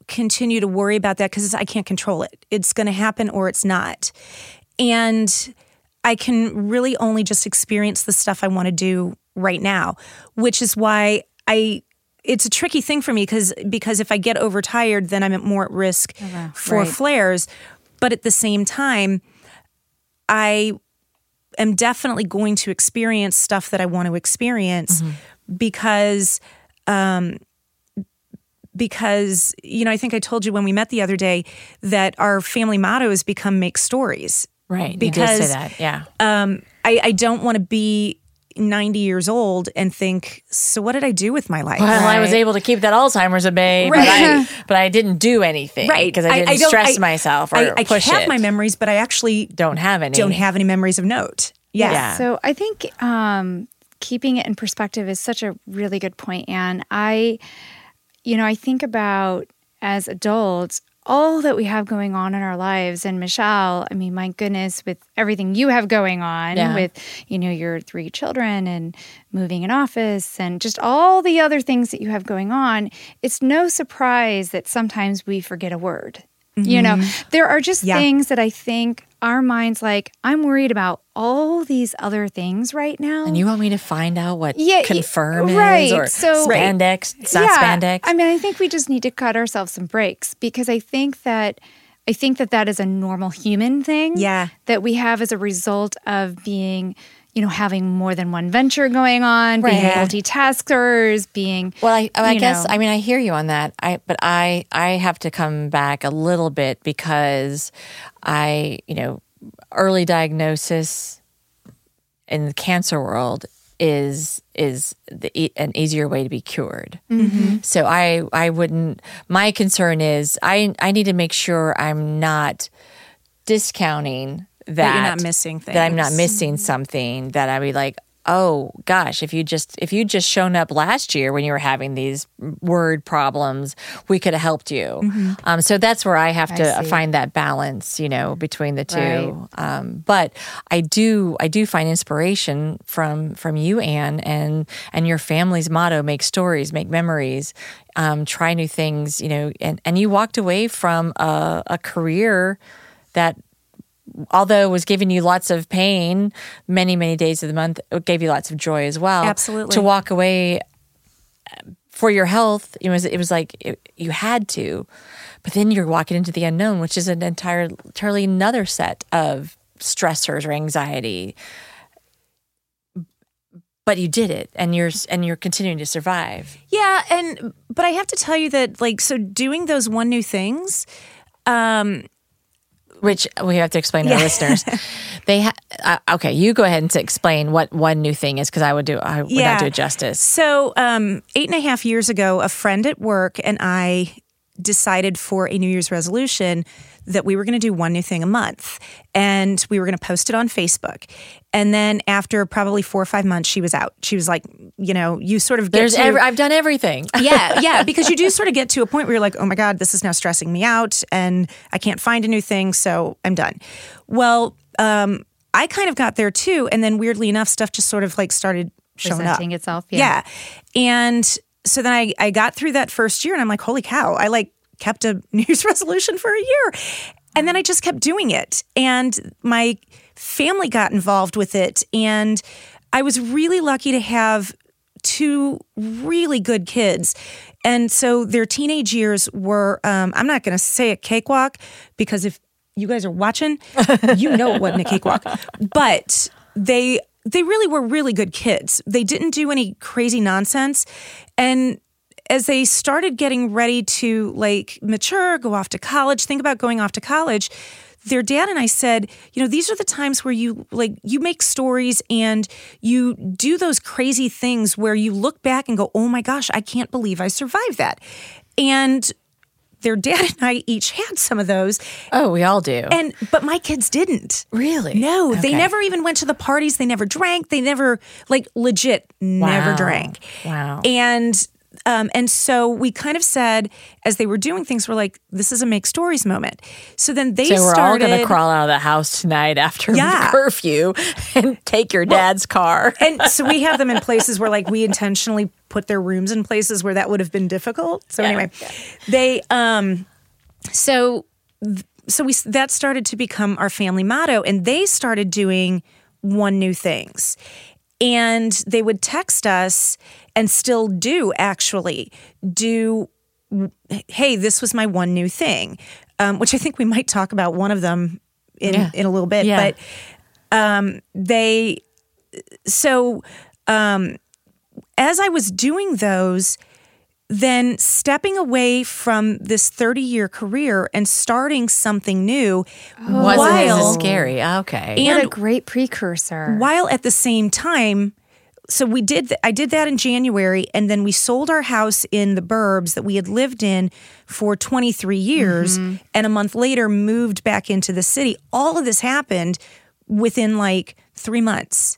continue to worry about that because I can't control it. It's going to happen or it's not. And I can really only just experience the stuff I want to do right now, which is why I it's a tricky thing for me because because if I get overtired then I'm at more at risk uh-huh. for right. flares. But at the same time, I am definitely going to experience stuff that I want to experience because um, because you know I think I told you when we met the other day that our family motto has become make stories. Right. Because say that. Yeah. um, I, I don't want to be 90 years old and think, so what did I do with my life? Well, I was able to keep that Alzheimer's at bay, but, I, but I didn't do anything. Right. Because I didn't don't- stress I- myself or I, I push have it. my memories, but I actually don't have any. don't have any memories of note. Yeah. Yeah. So I think um, keeping it in perspective is such a really good point, Anne. I, you know, I think about as adults all that we have going on in our lives, and Michelle. I mean, my goodness, with everything you have going on, Yeah. with you know your three children and moving an office, and just all the other things that you have going on, it's no surprise that sometimes we forget a word. You know, mm-hmm. there are just Yeah. things that I think our minds like, I'm worried about all these other things right now. And you want me to find out what Yeah, y- confirm right. is or So- spandex? It's not spandex. I mean, I think we just need to cut ourselves some breaks because I think that I think that that is a normal human thing. Yeah. That we have as a result of being, you know, having more than one venture going on, being multitaskers, being Well, I, I guess know. I mean I hear you on that. I but I I have to come back a little bit because I you know early diagnosis in the cancer world is is the, e- an easier way to be cured. Mm-hmm. So I I wouldn't. My concern is I I need to make sure I'm not discounting that, you're not missing that I'm not things. missing something that I'd be like, oh gosh, if you just if you just shown up last year when you were having these word problems, we could have helped you. Um, so that's where I have to see. find that balance, you know, between the two. Right. Um, but I do I do find inspiration from from you, Anne, and and your family's motto: make stories, make memories. Um, try new things, you know, and, and you walked away from a, a career that although it was giving you lots of pain many many days of the month it gave you lots of joy as well. Absolutely. to walk away for your health it was it was like it, you had to but then you're walking into the unknown which is an entire entirely another set of stressors or anxiety. But you did it and you're and you're continuing to survive. Yeah, and but I have to tell you that like so doing those one new things, um which we have to explain to our listeners. They ha- uh, okay. You go ahead and explain what one new thing is because I would do I would Yeah. not do it justice. So, um, eight and a half years ago, a friend at work and I decided for a New Year's resolution that we were going to do one new thing a month and we were going to post it on Facebook. And then after probably four or five months, she was out. She was like, you know, you sort of get There's to, every, I've done everything. yeah, yeah, because you do sort of get to a point where you're like, oh my God, this is now stressing me out and I can't find a new thing, so I'm done. Well, um, I kind of got there too. And then weirdly enough, stuff just sort of like started showing up. presenting itself. Yeah. And so then I, I got through that first year and I'm like, holy cow, I like kept a New Year's resolution for a year. And then I just kept doing it. And my family got involved with it. And I was really lucky to have two really good kids. And so their teenage years were, um, I'm not going to say a cakewalk because if you guys are watching, you know it wasn't a cakewalk. But they they really were really good kids. They didn't do any crazy nonsense. And as they started getting ready to like mature, go off to college, think about going off to college, their dad and I said, you know, these are the times where you like you make stories and you do those crazy things where you look back and go, "Oh my gosh, I can't believe I survived that." And their dad and I each had some of those. Oh, we all do. And but my kids didn't. Really? No, they never even went to the parties. They never drank. They never like legit never drank. Wow. And um, and so we kind of said as they were doing things, we're like, this is a make stories moment. So then they so we're all going to crawl out of the house tonight after Yeah. curfew and take your dad's car. and so we have them in places where like we intentionally put their rooms in places where that would have been difficult. So Yeah, anyway, they um so so we that started to become our family motto and they started doing one new things. And they would text us and still do actually do hey, this was my one new thing. Um, which I think we might talk about one of them in Yeah. in a little bit, Yeah. but um, they so um, as I was doing those, then stepping away from this 30 year career and starting something new Wasn't while, as scary. Okay. what a great precursor. while at the same time so we did th- I did that in January and then we sold our house in the burbs that we had lived in for 23 years Mm-hmm. and a month later moved back into the city all of this happened within like 3 months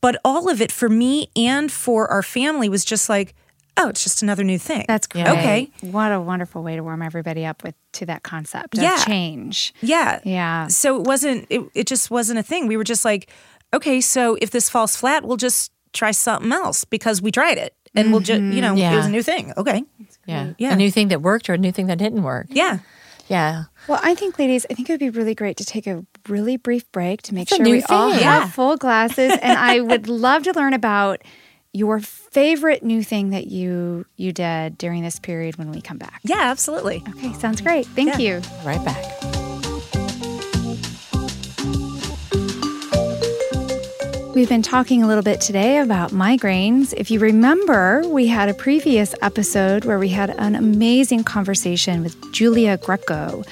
but all of it for me and for our family was just like oh it's just another new thing That's great. Okay. What a wonderful way to warm everybody up with to that concept of Yeah. change. Yeah. Yeah. So it wasn't it, it just wasn't a thing. We were just like, okay, so if this falls flat, we'll just try something else because we tried it. And we'll just, you mm-hmm. know, it was a new thing. Okay. yeah. Yeah. A new thing that worked or a new thing that didn't work. Yeah. Yeah. Well, I think, ladies, I think it would be really great to take a really brief break to make It's a sure new we all thing. have full glasses. and I would love to learn about your favorite new thing that you you did during this period when we come back. Yeah, absolutely. Okay, sounds great. Thank Yeah. you. Right back. We've been talking a little bit today about migraines. If you remember, we had a previous episode where we had an amazing conversation with Julia Greco.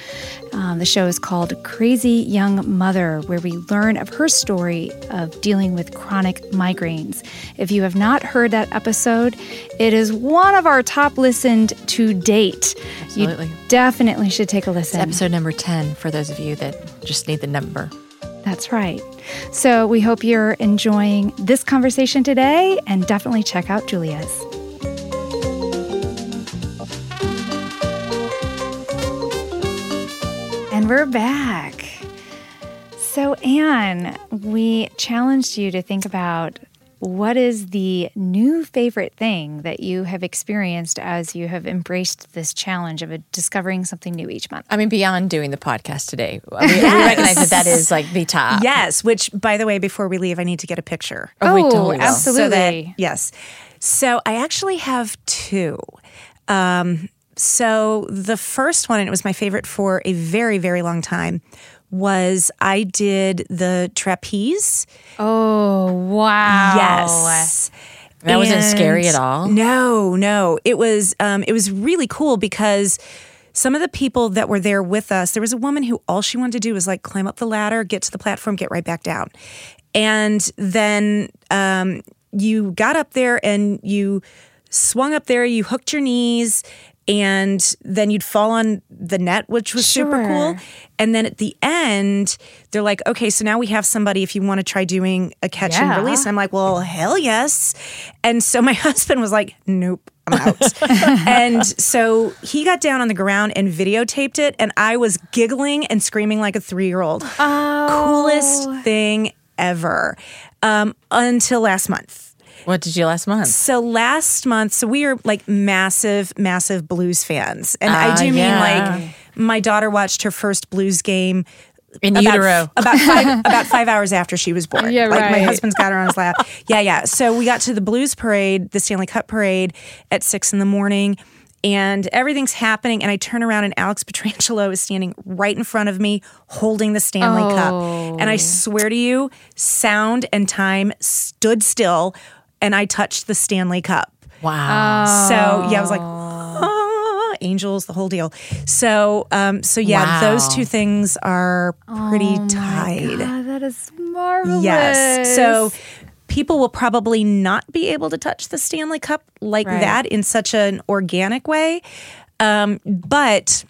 Um, the show is called Crazy Young Mother, where we learn of her story of dealing with chronic migraines. If you have not heard that episode, it is one of our top listened to date. Absolutely. You definitely should take a listen. Episode number 10 for those of you that just need the number. That's right. So we hope you're enjoying this conversation today and definitely check out Julia's. And we're back. So, Anne, we challenged you to think about what is the new favorite thing that you have experienced as you have embraced this challenge of discovering something new each month. I mean, beyond doing the podcast today, we, we recognize that that is like the top. Yes, which by the way, before we leave, I need to get a picture. Oh, we totally will. absolutely. So that, yes. So I actually have two. Um, so the first one, and it was my favorite for a very, very long time, was I did the trapeze. Oh, wow. Yes. That wasn't scary at all? No, no. It was um, it was really cool because some of the people that were there with us, there was a woman who all she wanted to do was like climb up the ladder, get to the platform, get right back down. And then um, you got up there and you swung up there, you hooked your knees, and then you'd fall on the net, which was super cool. And then at the end, they're like, okay, so now we have somebody if you want to try doing a catch Yeah. and release. And I'm like, well, hell yes. And so my husband was like, nope. I'm out. and so he got down on the ground and videotaped it. And I was giggling and screaming like a three year old. Coolest thing ever um, until last month. What did you last month? So last month, so we are like massive, massive blues fans. And I Ah, do yeah. mean like my daughter watched her first blues game In about, utero. about five about five hours after she was born. Yeah, like my husband's got her on his lap. Yeah, yeah. So we got to the blues parade, the Stanley Cup parade at six in the morning. And everything's happening, and I turn around, and Alex Pietrangelo is standing right in front of me, holding the Stanley Oh. Cup. And I swear to you, sound and time stood still, and I touched the Stanley Cup. Wow. So yeah, I was like, ah, angels, the whole deal. So um, so yeah, Wow. those two things are pretty Oh tied. God, that is marvelous. Yes. So people will probably not be able to touch the Stanley Cup like Right. that in such an organic way. Um, but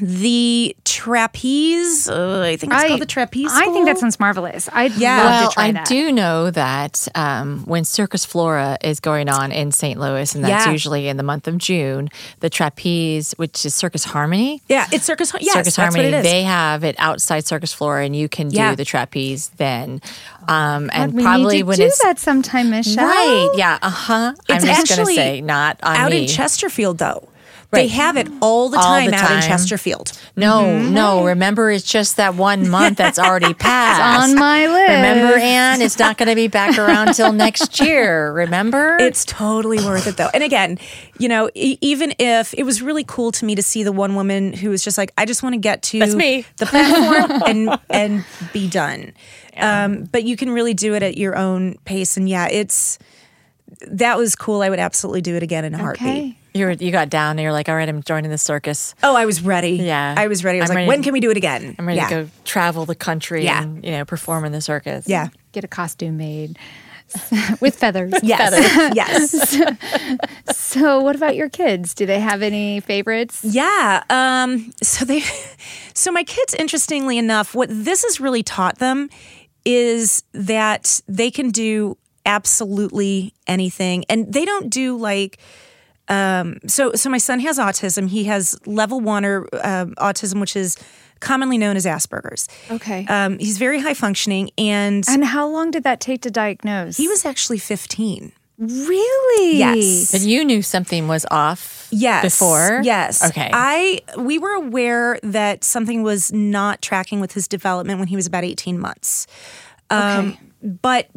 the trapeze, uh, I think it's called the trapeze. I think that sounds marvelous. I'd Yeah. love Well, to try I that. do know that um, when Circus Flora is going on in St. Louis, and that's Yeah. usually in the month of June, the trapeze, which is Circus Harmony, Yeah, it's Circus. Yes, Circus that's Harmony, what it is. they have it outside Circus Flora, and you can do Yeah. the trapeze then. Um, and we probably need to when do it's that sometime, Michelle. right, yeah, uh huh. I'm It's just gonna say not on out me. in Chesterfield though. They have it all the All time the out in. Chesterfield. No, Mm-hmm. no. Remember, it's just that one month that's already passed. on my list. Remember, Anne, it's not going to be back around till next year. Remember? It's totally worth it though. And again, you know, e- even if it was really cool to me to see the one woman who was just like, I just want to get to me. the platform and and be done. Um, but you can really do it at your own pace. And yeah, it's that was cool. I would absolutely do it again in a heartbeat. Okay. You were you got down and you're like, all right, I'm joining the circus. Oh, I was ready. Yeah. I was ready. I was I'm like, ready when to- can we do it again? I'm ready yeah. to go travel the country Yeah. and you know perform in the circus. Yeah. Get a costume made with feathers. Yes. yes. So, what about your kids? Do they have any favorites? Yeah. Um, so they, so my kids, interestingly enough, what this has really taught them is that they can do absolutely anything, and they don't do like. Um, so, so my son has autism. He has level one or um autism, which is commonly known as Asperger's. Okay. Um, he's very high functioning, and and how long did that take to diagnose? he was actually fifteen. really Yes. But you knew something was off Yes. before? Yes. Okay. I we were aware that something was not tracking with his development when he was about 18 months. Um, but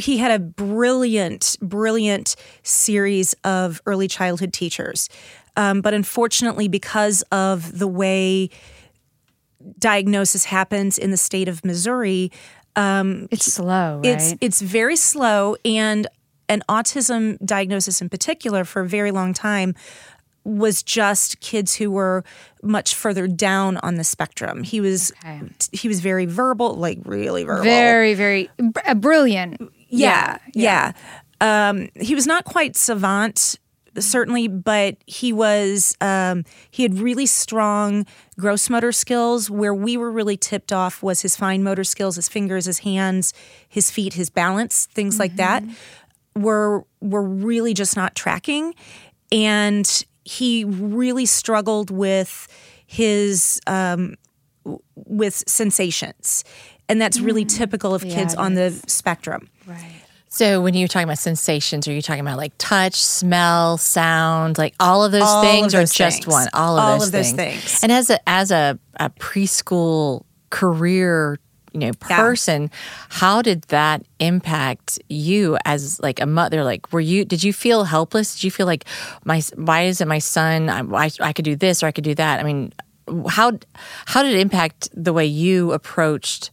he had a brilliant, brilliant series of early childhood teachers. Um, but unfortunately, because of the way diagnosis happens in the state of Missouri, it's slow, right? it's it's very slow and an autism diagnosis in particular for a very long time was just kids who were much further down on the spectrum. He was Okay. he was very verbal, like really verbal. very, very br- uh, brilliant. yeah, yeah. Um, he was not quite savant certainly, but he was um, he had really strong gross motor skills. Where we were really tipped off was his fine motor skills, his fingers, his hands, his feet, his balance, things like that were were really just not tracking, and he really struggled with his um, w- with sensations, and that's really typical of kids it on the spectrum. Right. So when you're talking about sensations, are you talking about like touch, smell, sound, like all of those All of things, those or just one? All of All those of those things. things. And as a as a, a preschool career, you know, person, how did that impact you as like a mother? Like, were you? Did you feel helpless? Did you feel like my? Why isn't my son? I, I, I could do this or I could do that. I mean, how how did it impact the way you approached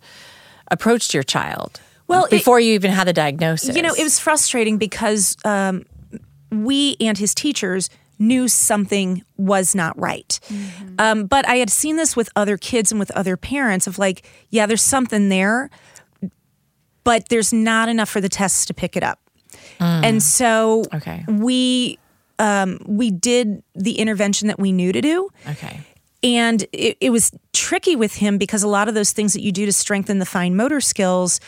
approached your child? Well, it- before you even had the diagnosis, You know, it was frustrating because um, we and his teachers knew something was not right. Um, but I had seen this with other kids and with other parents of like, yeah, there's something there, but there's not enough for the tests to pick it up. And so Okay. we um, we did the intervention that we knew to do. okay. And it, it was tricky with him because a lot of those things that you do to strengthen the fine motor skills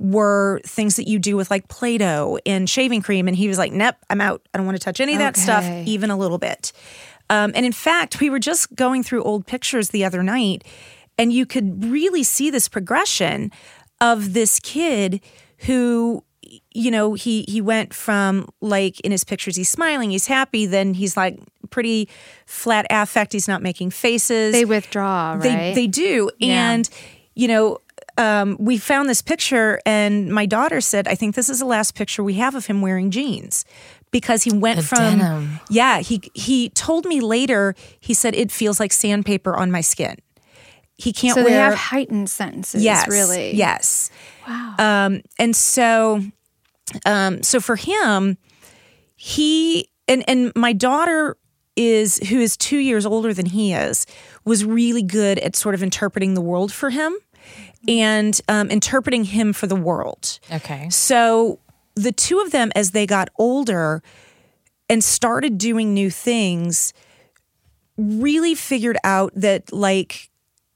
were things that you do with like Play Doh and shaving cream. And he was like, nope, I'm out. I don't want to touch any of that stuff, even a little bit. Um, and in fact, we were just going through old pictures the other night, and you could really see this progression of this kid who you know he he went from like in his pictures he's smiling he's happy then he's like pretty flat affect he's not making faces They withdraw, right? they they do Yeah. and you know um, we found this picture and my daughter said i think this is the last picture we have of him wearing jeans because he went The from denim. yeah he he told me later he said it feels like sandpaper on my skin he can't so wear they have heightened sentences, yes really. yes wow um, and so um, so for him he and and my daughter is who is two years older than he is was really good at sort of interpreting the world for him and um, interpreting him for the world. Okay. so the two of them as they got older and started doing new things really figured out that like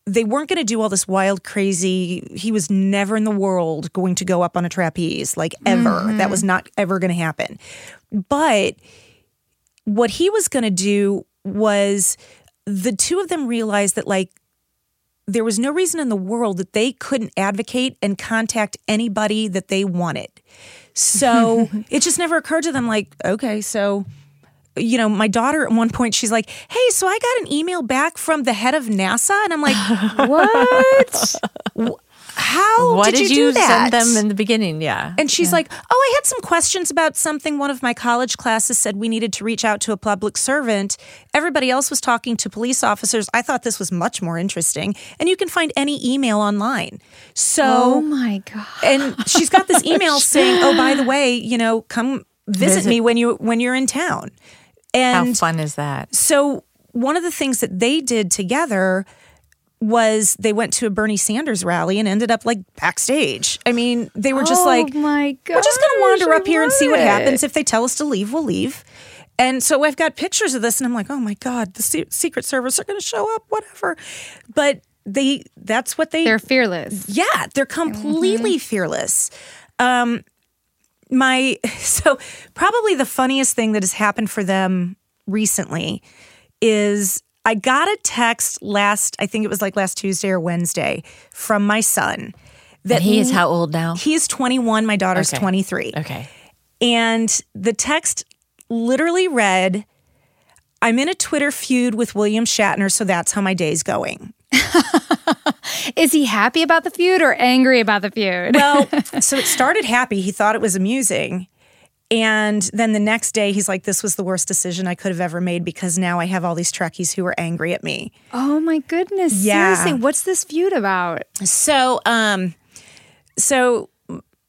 they weren't going to do all this wild crazy he was never in the world going to go up on a trapeze like ever. That was not ever going to happen. But what he was going to do was the two of them realized that like there was no reason in the world that they couldn't advocate and contact anybody that they wanted. So it just never occurred to them, like, okay, so, you know, my daughter at one point, she's like, hey, so I got an email back from the head of NASA. And I'm like, What? How Why did, did, you, you, do that? send them in the beginning? Yeah. And she's like, Oh, I had some questions about something. One of my college classes said we needed to reach out to a public servant. Everybody else was talking to police officers. I thought this was much more interesting. And you can find any email online. So, oh my god. and she's got this email saying, "Oh, by the way, you know, come visit, Visit. me when you when you're in town." And How fun is that? so one of the things that they did together was they went to a Bernie Sanders rally and ended up like backstage. I mean, they were just Oh like, my we're just going to wander up here and see what it." happens. If they tell us to leave, we'll leave. And so I've got pictures of this, and I'm like, oh my god, the Se- Secret Service are going to show up, whatever. But they, that's what they They're fearless. yeah, they're completely fearless. Um, my so probably the funniest thing that has happened for them recently is I got a text last I think it was like last Tuesday or Wednesday from my son that And he is how old now? he's 21, my daughter's Okay. 23. Okay. And the text literally read, I'm in a Twitter feud with William Shatner, so that's how my day's going. Is he happy about the feud or angry about the feud? Well, so it started happy. He thought it was amusing. And then the next day, he's like, This was the worst decision I could have ever made because now I have all these Trekkies who are angry at me. oh my goodness. Yeah. Seriously, what's this feud about? So, um, so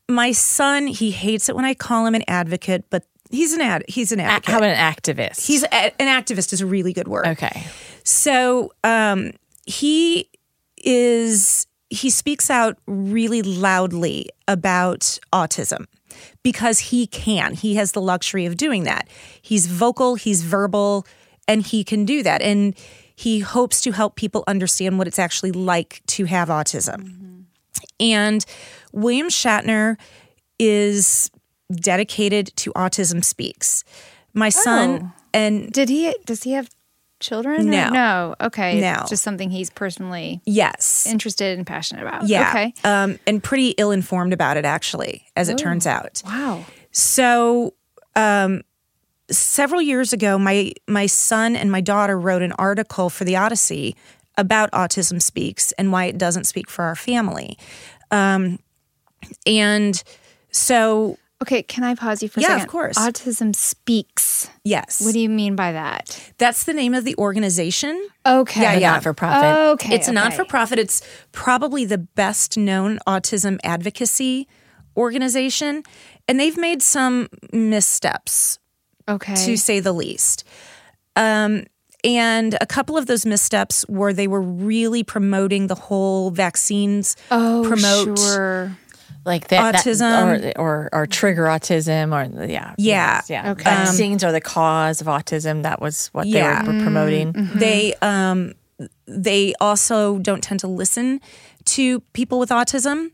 my son, he hates it when I call him an advocate, but he's an ad, he's an advocate. how about an activist? he's a, an activist is a really good word. okay. So um, he is he speaks out really loudly about autism because he can. He has the luxury of doing that. He's vocal, he's verbal, and he can do that. And he hopes to help people understand what it's actually like to have autism. Mm-hmm. And William Shatner is dedicated to Autism Speaks. My son Oh. and Did he does he have children? or- No. No. Okay. No. It's just something he's personally yes. interested and passionate about. Yeah. Okay. Um, and pretty ill informed about it, actually, as it turns out. Wow. So, um, several years ago, my my son and my daughter wrote an article for the Odyssey about Autism Speaks and why it doesn't speak for our family. Um, and so, Okay, can I pause you for a Yeah, of course. Autism speaks. yes, What do you mean by that? that's the name of the organization. Okay. Yeah, yeah. Not for profit. Okay. It's a okay. non for profit. It's probably the best known autism advocacy organization. And they've made some missteps, Okay. to say the least. Um, and a couple of those missteps were they were really promoting the whole vaccines oh, promote. Sure. Like that, that- Autism. or, or or trigger autism or yeah. Yeah. yeah. Okay. Vaccines are the cause of autism. That was what Yeah. they were promoting. They um, they also don't tend to listen to people with autism.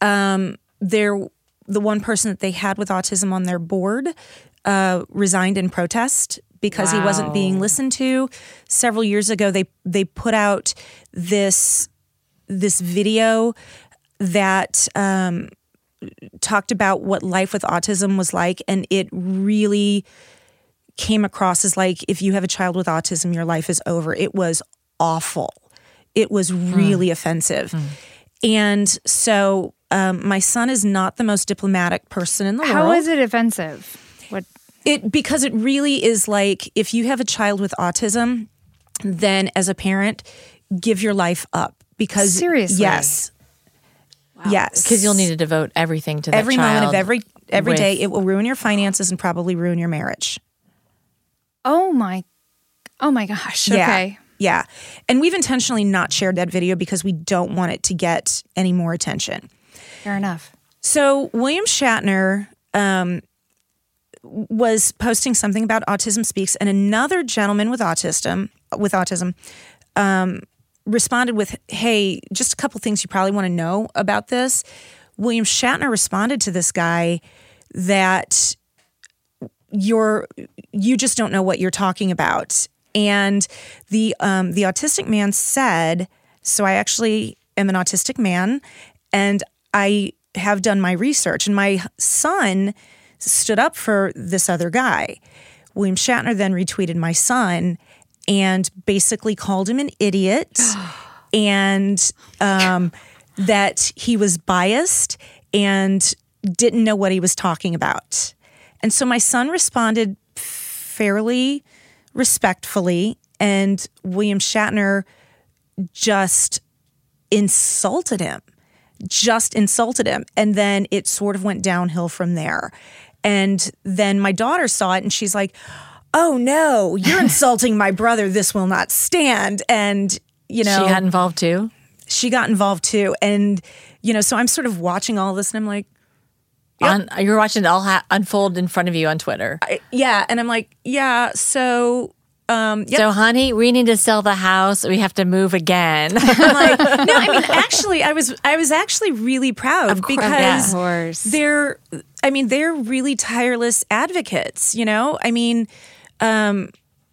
Um, they're the one person that they had with autism on their board uh, resigned in protest because he wasn't being listened to. Several years ago, they they put out this this video that um, talked about what life with autism was like, and it really came across as like if you have a child with autism, your life is over. It was awful. It was really offensive. And so um, my son is not the most diplomatic person in the How world. is it offensive? What? It because it really is like if you have a child with autism, then as a parent, give your life up because Seriously? yes, yes, Because you'll need to devote everything to that every moment of child every every day. with- It will ruin your finances and probably ruin your marriage. Oh my. Oh my gosh. Yeah. Okay. Yeah. And we've intentionally not shared that video because we don't want it to get any more attention. Fair enough. So William Shatner um, was posting something about Autism Speaks, and another gentleman with autism with autism um, responded with, "Hey, just a couple things you probably want to know about this." William Shatner responded to this guy that you're you just don't know what you're talking about. And the um, the autistic man said, "So I actually am an autistic man, and I have done my research." And my son stood up for this other guy. William Shatner then retweeted my son and basically called him an idiot and um, that he was biased and didn't know what he was talking about. And so my son responded fairly respectfully, and William Shatner just insulted him, just insulted him. And then it sort of went downhill from there. And then my daughter saw it and she's like, oh no, you're insulting my brother. This will not stand. And, you know, she got involved too. She got involved too. And, you know, so I'm sort of watching all this and I'm like, yep. on, you're watching it all ha- unfold in front of you on Twitter. I, yeah. And I'm like, yeah. So, um, yep. So, honey, we need to sell the house. We have to move again. I'm like, no, I mean, actually, I was, I was actually really proud of course, because yeah. they're, I mean, they're really tireless advocates. You know, I mean, um,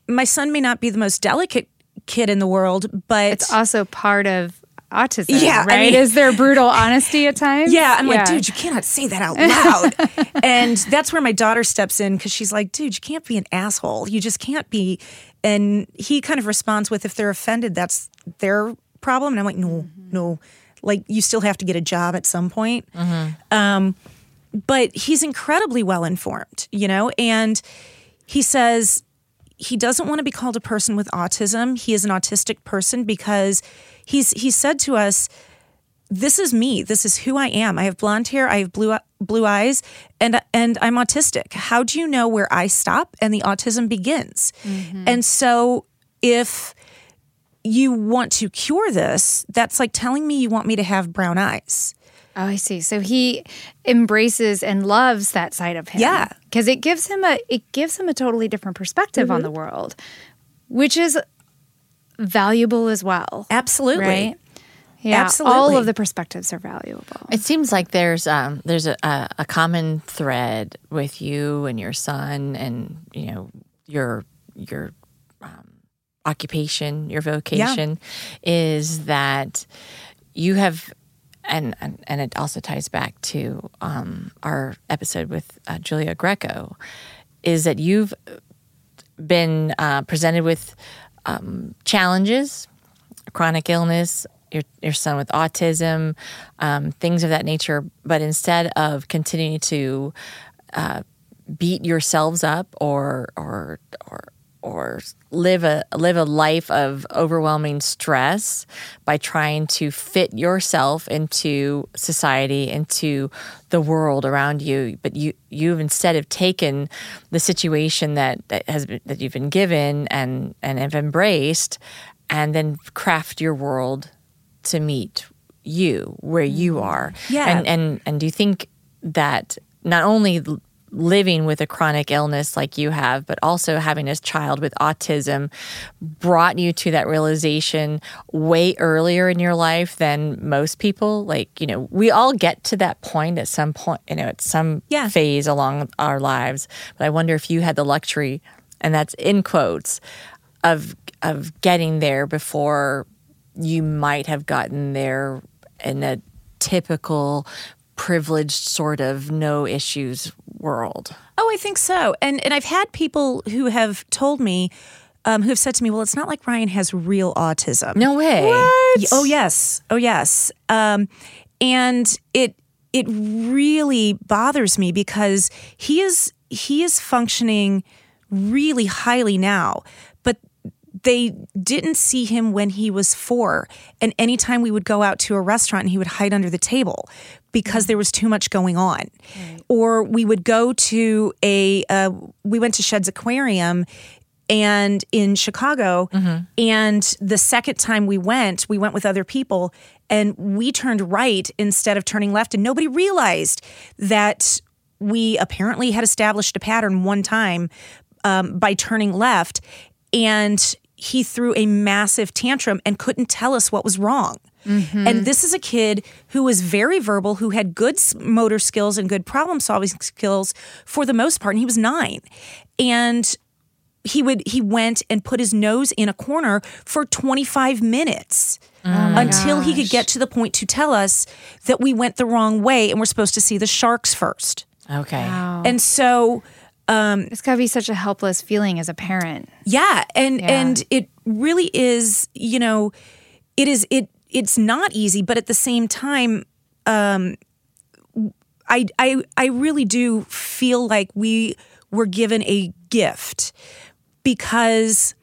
my son may not be the most delicate kid in the world, but it's also part of autism. Yeah, right. I mean, Is there brutal honesty at times? Yeah, I'm yeah. like, dude, you cannot say that out loud. and that's where my daughter steps in because she's like, dude, you can't be an asshole. You just can't be. And he kind of responds with, if they're offended, that's their problem. And I'm like, no, mm-hmm. no. Like, you still have to get a job at some point. Mm-hmm. Um, but he's incredibly well informed, you know, and he says he doesn't want to be called a person with autism. He is an autistic person because he's he said to us, "This is me. This is who I am. I have blonde hair. I have blue blue eyes, and and I'm autistic. How do you know where I stop and the autism begins?" Mm-hmm. And so if you want to cure this, that's like telling me you want me to have brown eyes. Oh, I see. So he embraces and loves that side of him. Yeah. Because it gives him a it gives him a totally different perspective mm-hmm. on the world, which is valuable as well. Absolutely. Right? Yeah, Absolutely. all of the perspectives are valuable. It seems like there's um, there's a, a, a common thread with you and your son, and you know your your um, occupation, your vocation, yeah. is that you have and, and, and it also ties back to um, our episode with uh, Julia Greco, is that you've been uh, presented with um, challenges, chronic illness, your your son with autism, um, things of that nature. But instead of continuing to uh, beat yourselves up or or or or live a live a life of overwhelming stress by trying to fit yourself into society into the world around you. But you you've instead have taken the situation that, that has been, that you've been given and and have embraced and then craft your world to meet you where you mm-hmm. are. Yeah. And and and do you think that not only living with a chronic illness like you have, but also having a child with autism brought you to that realization way earlier in your life than most people. Like, you know, we all get to that point at some point, you know, at some yeah. phase along our lives. But I wonder if you had the luxury, and that's in quotes, of of getting there before you might have gotten there in a typical privileged sort of no issues world. Oh, I think so. And and I've had people who have told me um, who have said to me, "Well, it's not like Ryan has real autism." No way. What? Oh yes. Oh yes. Um, and it it really bothers me because he is he is functioning really highly now, but they didn't see him when he was four. And anytime we would go out to a restaurant and he would hide under the table because there was too much going on. Right. Or we would go to a, uh, we went to Shedd's Aquarium and in Chicago. Mm-hmm. And the second time we went, we went with other people and we turned right instead of turning left. And nobody realized that we apparently had established a pattern one time um, by turning left. And he threw a massive tantrum and couldn't tell us what was wrong. Mm-hmm. And this is a kid who was very verbal, who had good motor skills and good problem solving skills for the most part. And he was nine. And he would he went and put his nose in a corner for 25 minutes oh until gosh. he could get to the point to tell us that we went the wrong way and we're supposed to see the sharks first. Okay. Wow. And so um, it's got to be such a helpless feeling as a parent. Yeah, and yeah. and it really is. You know, it is it it's not easy, but at the same time, um, I I I really do feel like we were given a gift because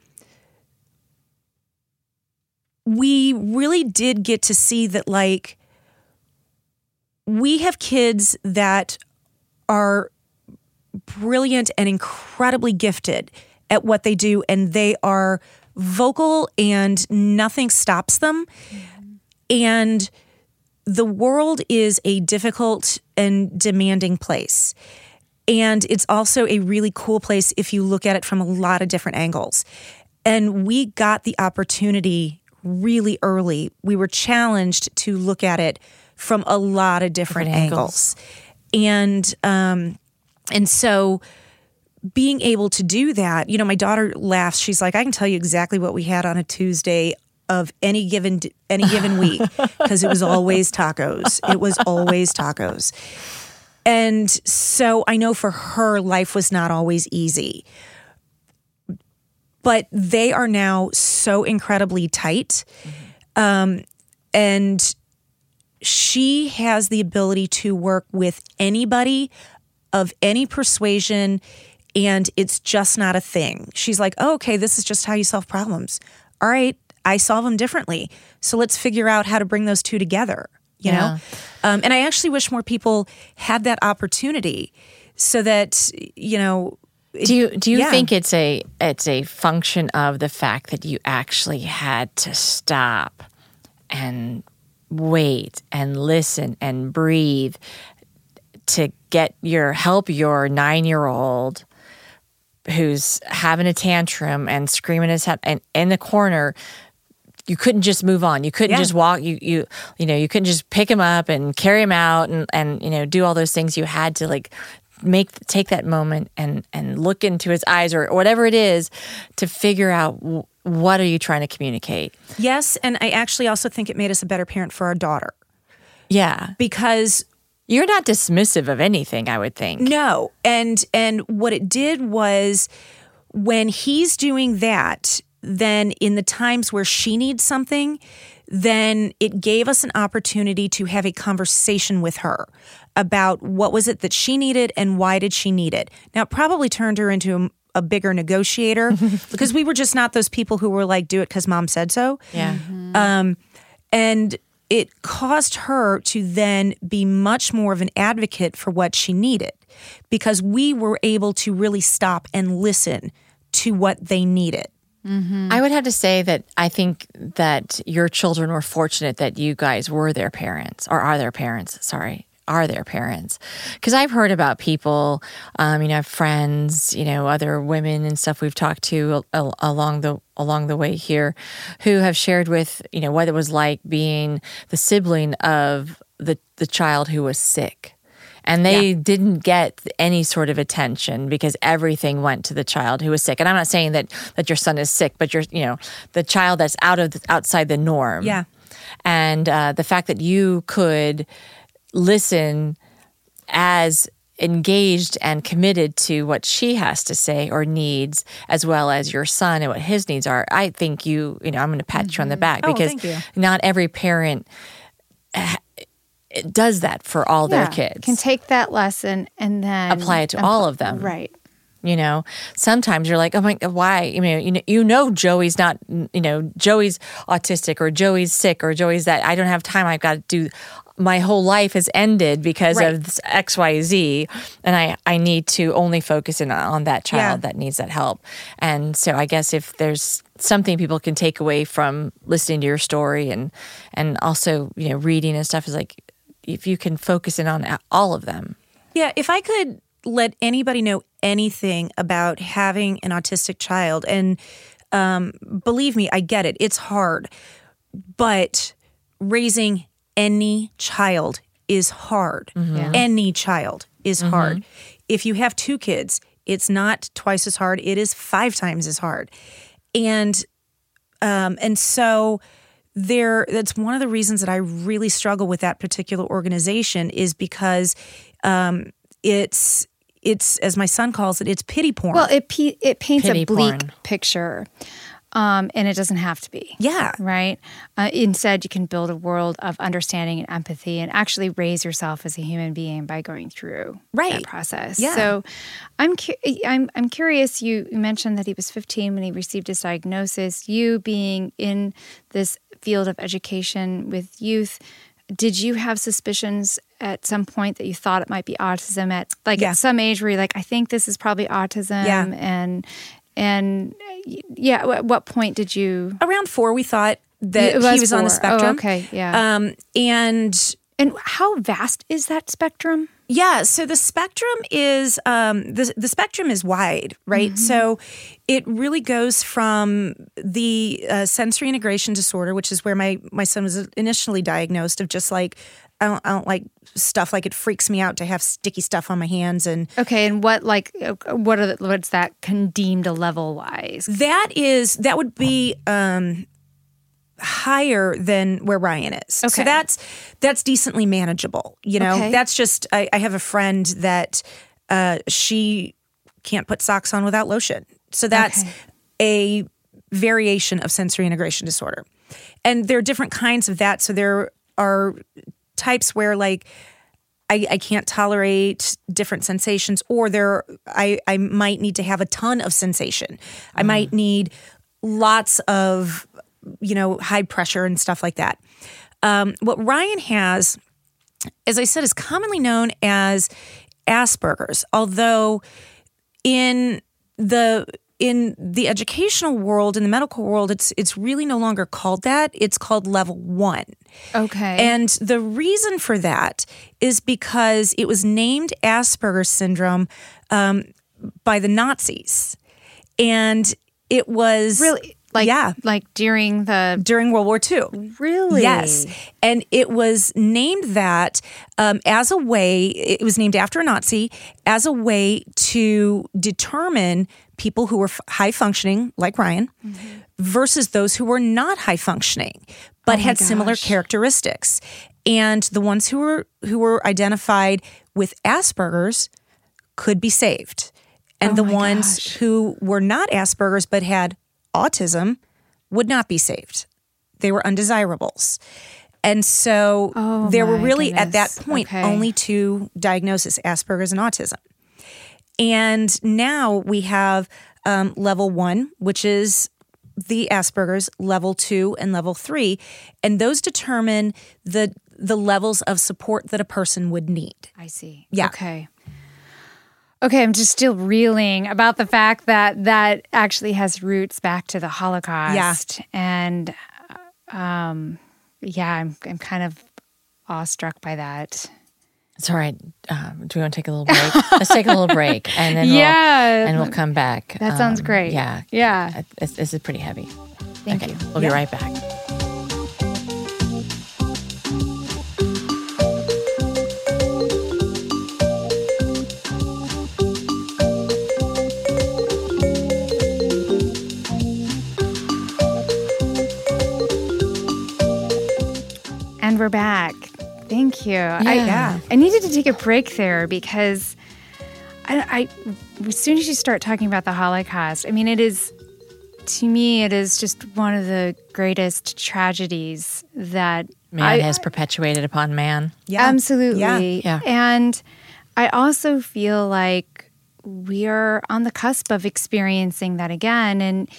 we really did get to see that like we have kids that are brilliant and incredibly gifted at what they do and they are vocal and nothing stops them. And the world is a difficult and demanding place. And it's also a really cool place if you look at it from a lot of different angles. And we got the opportunity really early. We were challenged to look at it from a lot of different, different angles. angles. And um and so being able to do that, you know, my daughter laughs. She's like, I can tell you exactly what we had on a Tuesday of any given any given week because it was always tacos. It was always tacos. And so I know for her life was not always easy. But they are now so incredibly tight. Mm-hmm. Um, and she has the ability to work with anybody of any persuasion and it's just not a thing. She's like, oh, okay, this is just how you solve problems. All right, I solve them differently. So let's figure out how to bring those two together, you yeah. know? Um, and I actually wish more people had that opportunity so that, you know, do you do you yeah. think it's a it's a function of the fact that you actually had to stop and wait and listen and breathe to get your help your 9-year-old who's having a tantrum and screaming his head and in the corner you couldn't just move on. You couldn't yeah. just walk. You you you know you couldn't just pick him up and carry him out and and you know do all those things. You had to like make take that moment and and look into his eyes or whatever it is to figure out what are you trying to communicate. Yes, and I actually also think it made us a better parent for our daughter. Yeah, because you're not dismissive of anything, I would think. No. And and what it did was when he's doing that, then in the times where she needs something, then it gave us an opportunity to have a conversation with her about what was it that she needed and why did she need it. Now, it probably turned her into a, a bigger negotiator because we were just not those people who were like, do it because mom said so. Yeah. Mm-hmm. Um, and it caused her to then be much more of an advocate for what she needed because we were able to really stop and listen to what they needed. Mm-hmm. I would have to say that I think that your children were fortunate that you guys were their parents or are their parents. Sorry are their parents. Because i've heard about people um, you know friends you know other women and stuff we've talked to along the along the way here who have shared with you know what it was like being the sibling of the the child who was sick. And they yeah. didn't get any sort of attention because everything went to the child who was sick. And i'm not saying that that your son is sick but you're you know the child that's out of the, outside the norm. Yeah. And uh, the fact that you could listen as engaged and committed to what she has to say or needs as well as your son and what his needs are. I think you you know i'm going to pat mm-hmm. you on the mm-hmm. back oh, because not every parent does that for all yeah, their kids. can take that lesson and then apply it to all of them. Right. You know sometimes you're like oh my god why? You know you know you know joey's not you know joey's autistic or joey's sick or joey's that i don't have time i've got to do my whole life has ended because right. of XYZ and I, I need to only focus in on that child yeah. that needs that help. And so I guess if there's something people can take away from listening to your story and and also, you know, reading and stuff is like if you can focus in on all of them. Yeah, if I could let anybody know anything about having an autistic child and um, believe me, I get it. It's hard. But raising any child is hard. Mm-hmm. Yeah. Any child is mm-hmm. hard. If you have two kids, it's not twice as hard, it is five times as hard. And um, and so there that's one of the reasons that I really struggle with that particular organization is because um, it's it's as my son calls it, it's pity porn. Well, it it paints pity a bleak porn. picture um, and it doesn't have to be. Yeah. Right? Uh, instead, you can build a world of understanding and empathy and actually raise yourself as a human being by going through right. that process. Yeah. So I'm, cu- I'm, I'm curious. You mentioned that he was 15 when he received his diagnosis. You being in this field of education with youth, did you have suspicions at some point that you thought it might be autism at like yeah. at some age where you're like, I think this is probably autism yeah. and and yeah, at what point did you? Around four, we thought that It he was on the spectrum. Oh, okay, yeah. Um, and and how vast is that spectrum? Yeah, so the spectrum is um, the the spectrum is wide, right? Mm-hmm. So it really goes from the uh, sensory integration disorder, which is where my my son was initially diagnosed, of just like I don't, I don't like stuff like it freaks me out to have sticky stuff on my hands and Okay, and what like uh, what are the, what's that condemned a level wise? that is that would be um higher than where Ryan is. Okay. So that's that's decently manageable. You know, Okay. that's just I, I have a friend that uh she can't put socks on without lotion. So that's Okay. a variation of sensory integration disorder. And there are different kinds of that. So there are types where like I, I can't tolerate different sensations, or there I, I might need to have a ton of sensation. I might need lots of you know high pressure and stuff like that. Um, what Ryan has, as I said, is commonly known as Asperger's, although in the in the educational world, in the medical world, it's it's really no longer called that. It's called level one. Okay, And the reason for that is because it was named Asperger's syndrome um, by the Nazis. And it was really like yeah, like during the during World War II. really Yes. And it was named that um, as a way, it was named after a Nazi, as a way to determine people who were f- high functioning, like Ryan, versus those who were not high functioning, but had similar characteristics. And the ones who were who were identified with Asperger's could be saved. And the ones gosh. who were not Asperger's but had autism would not be saved. They were undesirables. And so Oh, there were really at that point Okay. only two diagnoses Asperger's and autism. And now we have um, level one, which is the Asperger's, level two, and level three. And those determine the the levels of support that a person would need. I see. Yeah. Okay. Okay, I'm just still reeling about the fact that that actually has roots back to the Holocaust. Yeah. And uh, um yeah, I'm I'm kind of awestruck by that. It's all right. Um, do we want to take a little break? Let's take a little break, and then Yeah. we'll, and we'll come back. That sounds Um, great. Yeah, Yeah. This, this is pretty heavy. Thank okay, you. we'll be right back. And we're back. Thank you. Yeah. I, I needed to take a break there because I, I, as soon as you start talking about the Holocaust, I mean, it is, to me, it is just one of the greatest tragedies that Man I, has perpetuated upon man. Yeah. Absolutely. Yeah. And I also feel like we are on the cusp of experiencing that again. And,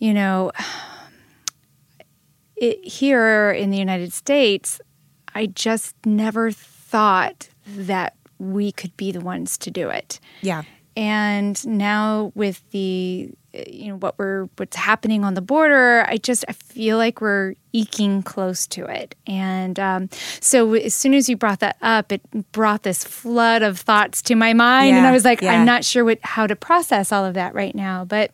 you know, it, here in the United States, I just never thought that we could be the ones to do it. Yeah. And now with the you know what we're what's happening on the border, I just I feel like we're eking close to it. And um, so as soon as you brought that up, it brought this flood of thoughts to my mind, and I was like, yeah. I'm not sure what how to process all of that right now, but.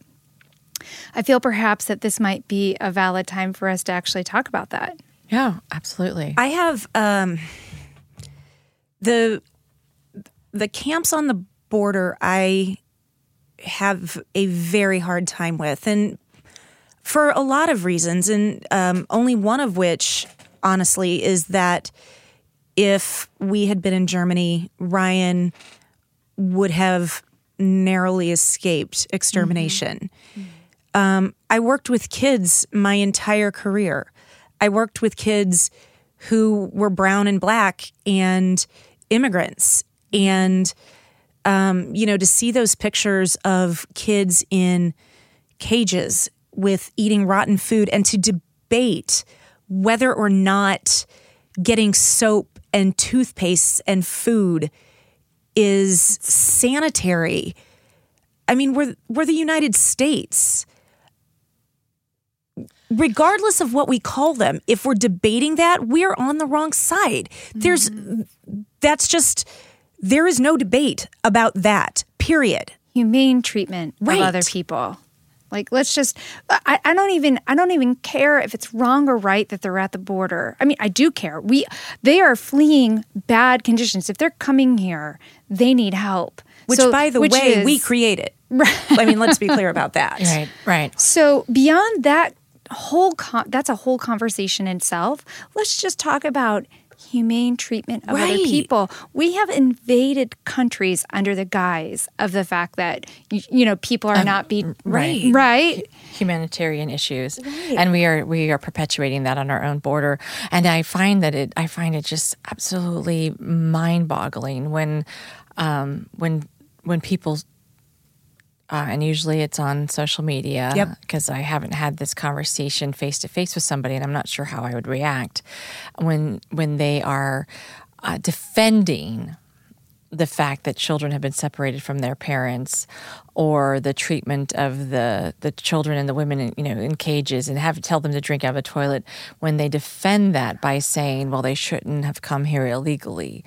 I feel perhaps that this might be a valid time for us to actually talk about that. Yeah, absolutely. I have um, the the camps on the border. I have a very hard time with, and for a lot of reasons, and um, only one of which, honestly, is that if we had been in Germany, Ryan would have narrowly escaped extermination. Um, I worked with kids my entire career. I worked with kids who were brown and black and immigrants. And, um, you know, to see those pictures of kids in cages with eating rotten food and to debate whether or not getting soap and toothpaste and food is sanitary I mean, we're we're the United States. Regardless of what we call them, if we're debating that, we're on the wrong side. There's that's just there is no debate about that. Period. humane treatment Right. of other people. Like let's just I, I don't even I don't even care if it's wrong or right that they're at the border. I mean I do care. We they are fleeing bad conditions. If they're coming here, they need help. Which, So- by the which way, we is- created. I mean, let's be clear about that. Right, right. So beyond that whole con- that's a whole conversation in itself. Let's just talk about humane treatment of other people. We have invaded countries under the guise of the fact that you, you know people are not being right. right. humanitarian issues and we are we are perpetuating that on our own border and i find that it i find it just absolutely mind-boggling when um when when people uh, and usually it's on social media Yep. because I haven't had this conversation face to face with somebody, and I'm not sure how I would react when when they are uh, defending the fact that children have been separated from their parents or the treatment of the the children and the women in, you know in cages and have tell them to drink out of a toilet when they defend that by saying well they shouldn't have come here illegally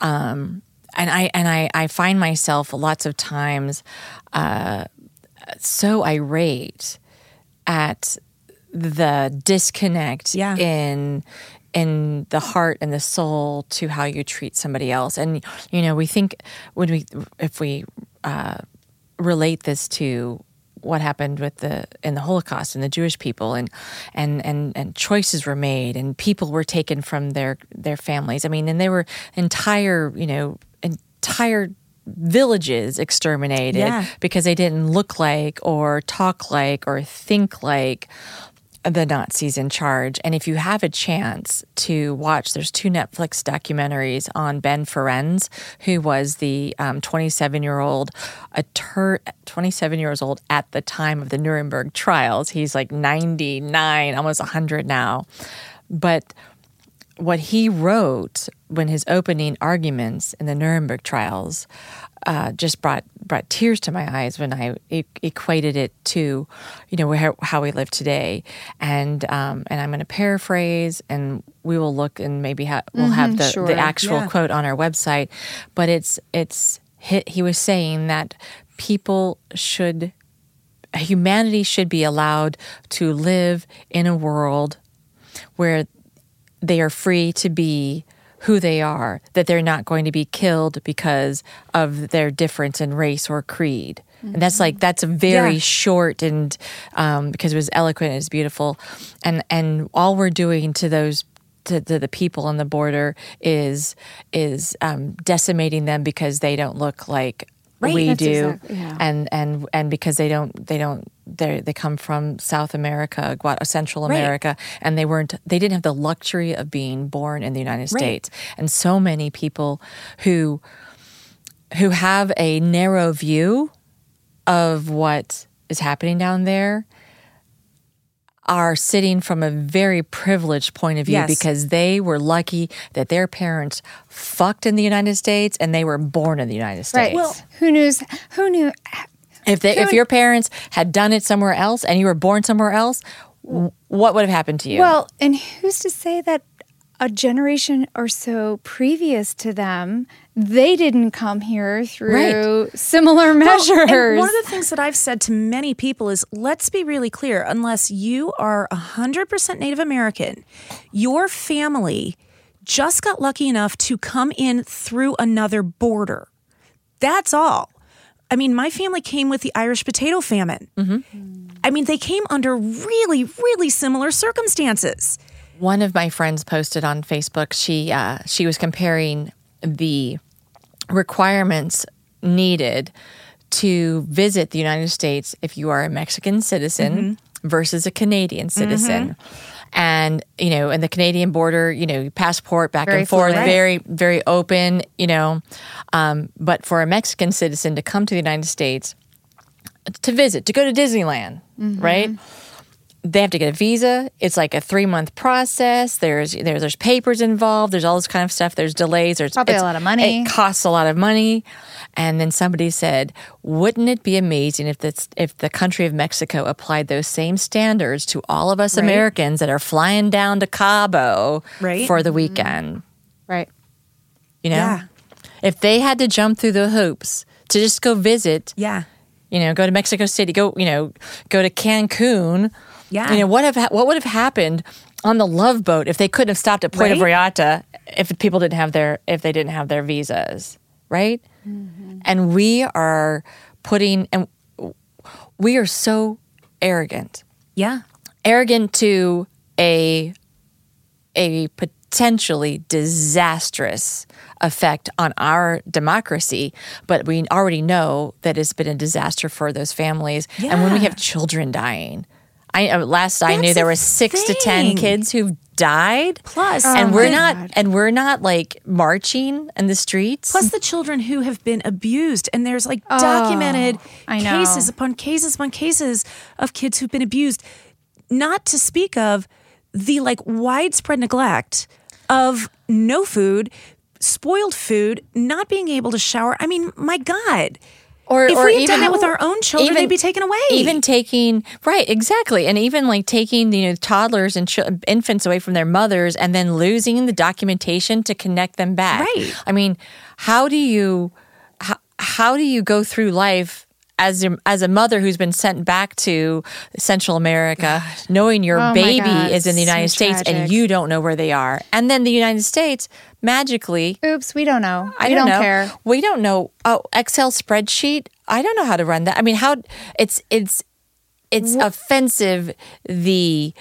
um, and I and I, I find myself lots of times uh, so irate at the disconnect Yeah. in in the heart and the soul to how you treat somebody else and you know we think when we if we uh, relate this to what happened with the in the Holocaust and the Jewish people and and and and choices were made and people were taken from their their families. I mean, and there were entire you know entire villages exterminated Yeah. because they didn't look like or talk like or think like the Nazis in charge. And if you have a chance to watch, there's two Netflix documentaries on Ben Ferencz, who was the um, 27 year old, a 27 years old at the time of the Nuremberg trials. He's like 99, almost 100 now. But what he wrote when his opening arguments in the Nuremberg trials uh, just brought brought tears to my eyes when I e- equated it to, you know, how, how we live today. And um, and I'm going to paraphrase, and we will look and maybe ha- we'll have the, sure. the actual Yeah. quote on our website. But it's it's he, he was saying that people should humanity should be allowed to live in a world where they are free to be who they are, that they're not going to be killed because of their difference in race or creed. And that's like that's a very Yeah. short and um, because it was eloquent, and it's beautiful, and and all we're doing to those to, to the people on the border is is um, decimating them because they don't look like we do, exactly- yeah. and and and because they don't they don't they they come from South America, Gua- uh, Central Right. America, and they weren't they didn't have the luxury of being born in the United Right. States, and so many people who who have a narrow view of what is happening down there are sitting from a very privileged point of view Yes. because they were lucky that their parents fucked in the United States and they were born in the United States. Right. Well, who knew? Who knew? If they, if your parents had done it somewhere else and you were born somewhere else, w- what would have happened to you? Well, and who's to say that a generation or so previous to them, they didn't come here through similar measures? Well, and one of the things that I've said to many people is let's be really clear unless you are 100% Native American, your family just got lucky enough to come in through another border. That's all. I mean, my family came with the Irish potato famine. I mean, they came under really, really similar circumstances. One of my friends posted on Facebook. She uh, she was comparing the requirements needed to visit the United States if you are a Mexican citizen mm-hmm. versus a Canadian citizen. Mm-hmm. And you know, and the Canadian border, you know, passport back Very and forth, fluid. very very open. You know, um, but for a Mexican citizen to come to the United States to visit, to go to Disneyland, mm-hmm. right? They have to get a visa. It's like a three month process. There's there's there's papers involved. There's all this kind of stuff. There's delays. There's Probably a lot of money. It costs a lot of money. And then somebody said, "Wouldn't it be amazing if this if the country of Mexico applied those same standards to all of us Americans that are flying down to Cabo Right. for the mm-hmm. weekend?" Right. You know, Yeah. if they had to jump through the hoops to just go visit, Yeah. you know, go to Mexico City, go, you know, go to Cancun. Yeah. You know, what have what would have happened on the Love Boat if they couldn't have stopped at Puerto Right? Vallarta if people didn't have their if they didn't have their visas, right? Mm-hmm. And we are putting and we are so arrogant. Yeah. Arrogant to a a potentially disastrous effect on our democracy, but we already know that it's been a disaster for those families. Yeah. And when we have children dying, I uh, last I knew there were six to ten kids who've died. Plus- and Oh we're my not God. and we're not like marching in the streets. Plus the children who have been abused, and there's like documented I know. cases upon cases upon cases of kids who've been abused. Not to speak of the like widespread neglect of no food, spoiled food, not being able to shower. I mean, my God. Or If or we had even done that with our own children, they'd be taken away. Even taking right, exactly, and even like taking you know toddlers and ch- infants away from their mothers, and then losing the documentation to connect them back. Right. I mean, how do you how, how do you go through life? As a, as a mother who's been sent back to Central America, knowing your Oh baby God, is in the so United States and you don't know where they are, and then the United States magically Oops, we don't know. I we don't, know. care. We don't know. Oh, Excel spreadsheet. I don't know how to run that. I mean, how it's it's it's offensive the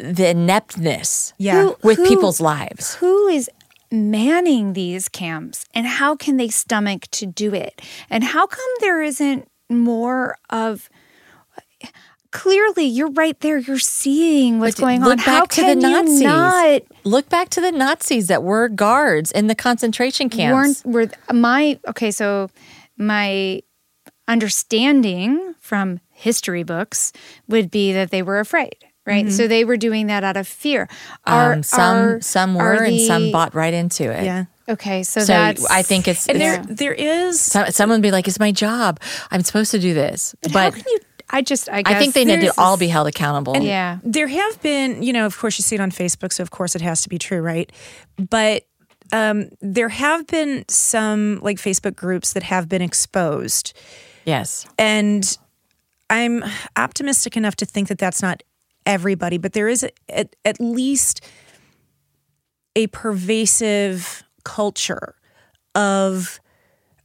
the ineptness. Yeah. Who- with who- people's lives. Who is manning these camps and how can they stomach to do it? And how come there isn't more of clearly you're right there you're seeing what's But going look on back how to can the you not Look back to the Nazis that were guards in the concentration camps. weren't were my okay so my understanding from history books would be that they were afraid right so they were doing that out of fear Are- um, some are- some are were and some bought right into it. yeah. Okay so, So that's I think it's, And it's there, there is. some, someone would be like, "It's my job. I'm supposed to do this." how But can you i just i guess I think they need to all be held accountable. yeah There have been, you know, of course, you see it on Facebook, so of course it has to be true, right? But um, there have been some like Facebook groups that have been exposed. Yes. And I'm optimistic enough to think that that's not everybody, but there is a, at, at least a pervasive culture of,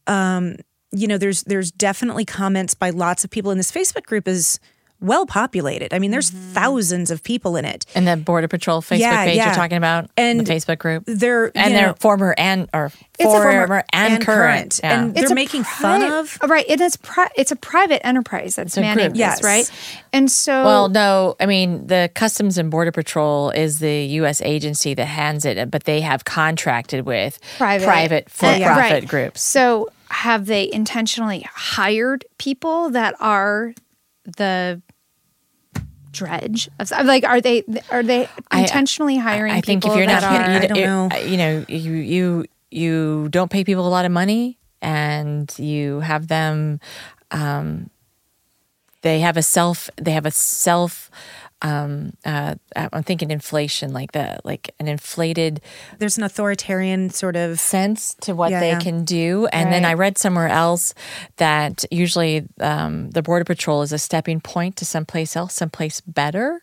um, you know, there's there's definitely comments by lots of people, in this Facebook group is well populated. I mean, there's mm-hmm. thousands of people in it. And the Border Patrol Facebook Yeah, page yeah. you're talking about, And the Facebook group. They're and you they're know, former and or former, former and, and current. current. Yeah. And- They're a making fun of- oh, right and it's pri- it's a private enterprise that's a manning this Yes. right and so well, no, I mean the Customs and Border Patrol is the U.S. agency that hands it, but they have contracted with private private uh, for-profit right. groups. so have they intentionally hired people that are the dredge of like are they are they intentionally hiring I think if you're not, are I you, don't you- know. you know, you you you don't pay people a lot of money, and you have them. Um, they have a self. They have a self. Um, uh, I'm thinking inflation, like the like an inflated there's an authoritarian sort of sense to what Yeah, they yeah. can do. And then I read somewhere else that usually um, the Border Patrol is a stepping point to someplace else, someplace better.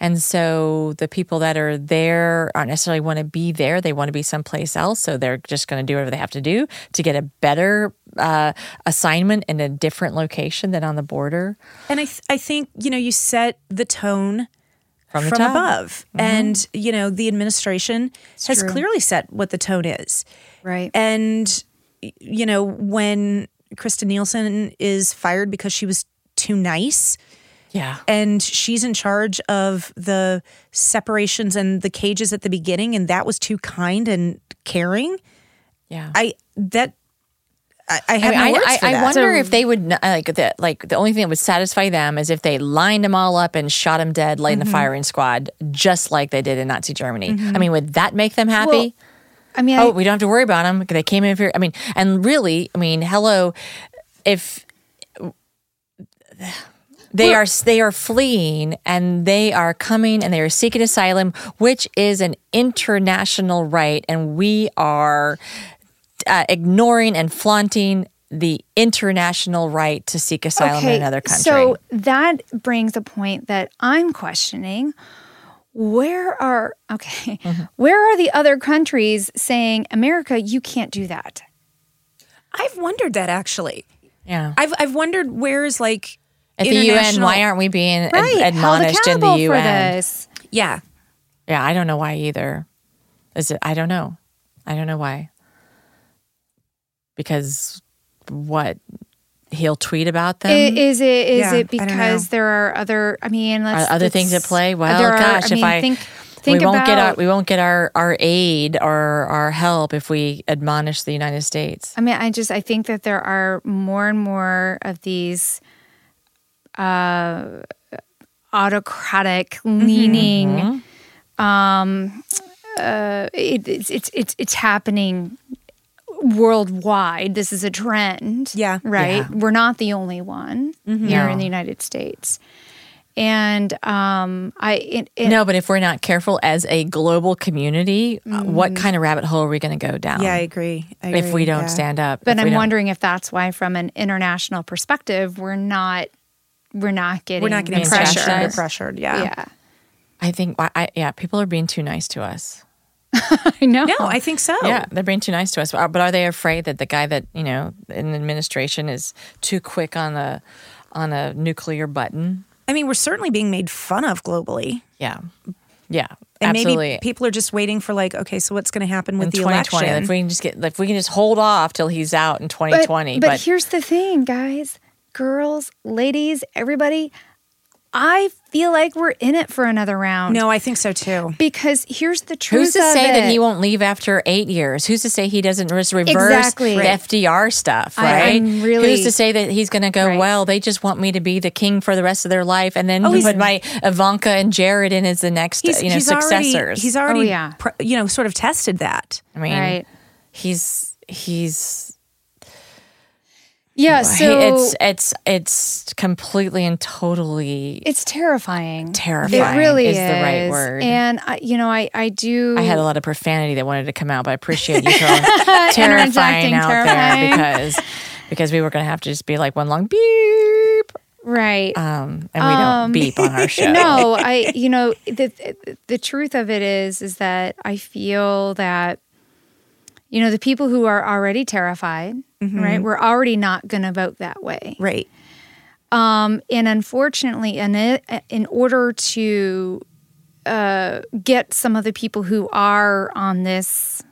And so the people that are there aren't necessarily want to be there. They want to be someplace else. So they're just going to do whatever they have to do to get a better uh, assignment in a different location than on the border. And I, th- I think, you know, you set the tone From from, the top. above. And, you know, the administration has true. clearly set what the tone is. right And, you know, when Kirstjen Nielsen is fired because she was too nice Yeah. and she's in charge of the separations and the cages at the beginning and that was too kind and caring, Yeah. I, that, I, I have I, no words I, for I, I that. wonder if they would n- like the like the only thing that would satisfy them is if they lined them all up and shot them dead, laid in a mm-hmm. firing squad, just like they did in Nazi Germany. I mm-hmm. mean, would that make them happy? Well, I mean, oh, I, we don't have to worry about them. Because they came in here. I mean, and really, I mean, hello, if they are they are fleeing and they are coming and they are seeking asylum, which is an international right, and we are uh, ignoring and flaunting the international right to seek asylum in another country. So that brings a point that I'm questioning. Where are okay? Mm-hmm. Where are the other countries saying, America, you can't do that? I've wondered that actually. yeah. I've I've wondered where's like At the UN, international- why aren't we being ad- Right, held admonished in the UN? for this. Yeah, Yeah, I don't know why either. Is it? I don't know. I don't know why. Because what? He'll tweet about them. I- Is it is Yeah, it because there are other? I mean, let's, Are other let's- things at play? Well, are- gosh, I mean, if I think think we won't about get our we won't get our our aid or our help if we admonish the United States. I mean, I just I think that there are more and more of these uh, autocratic leaning. Um, uh, it, it's it's it's it's happening worldwide. This is a trend. Yeah. right. Yeah. We're not the only one here in the United States. And um, I it, it, No, but if we're not careful as a global community, uh, what kind of rabbit hole are we going to go down? yeah, I agree. I if we don't yeah. stand up. But I'm wondering if that's why, from an international perspective, we're not we're not getting we're not getting pressured. pressured. Yeah. Yeah, I think, I, I, yeah, people are being too nice to us. I know. No, I think so. Yeah, they're being too nice to us. Uh, But are they afraid that the guy that you know in the administration is too quick on a on a nuclear button? I mean, we're certainly being made fun of globally. Yeah, yeah, And absolutely. maybe people are just waiting for like, okay, so what's going to happen with in the 2020, election? if we can just get, if we can just hold off till he's out in but, 2020. but But, here's the thing, guys, girls, ladies, everybody. I feel like we're in it for another round. no, I think so too. because here's the truth. who's to of say that he won't leave after eight years? Who's to say he doesn't just reverse Exactly. the FDR stuff? Right? I'm really- Who's to say that he's going to go? Right. Well, they just want me to be the king for the rest of their life, and then Oh, put my Ivanka and Jared in as the next, you know, successors. already he's already Oh, yeah. pr- you know sort of tested that. I mean, Right. he's he's Yeah. So it's it's it's completely and totally it's terrifying. terrifying. It really is, is, the right word. And I, you know, I I do. I had a lot of profanity that wanted to come out, but I appreciate you throwing terrifying out terrifying. there because because we were going to have to just be like one long beep, right. um, and we don't beep on our show. no, I you know the the truth of it is is that I feel that you know the people who are already terrified, right? We're already not going to vote that way. Right. Um, and unfortunately, in it, in order to uh, get some of the people who are on this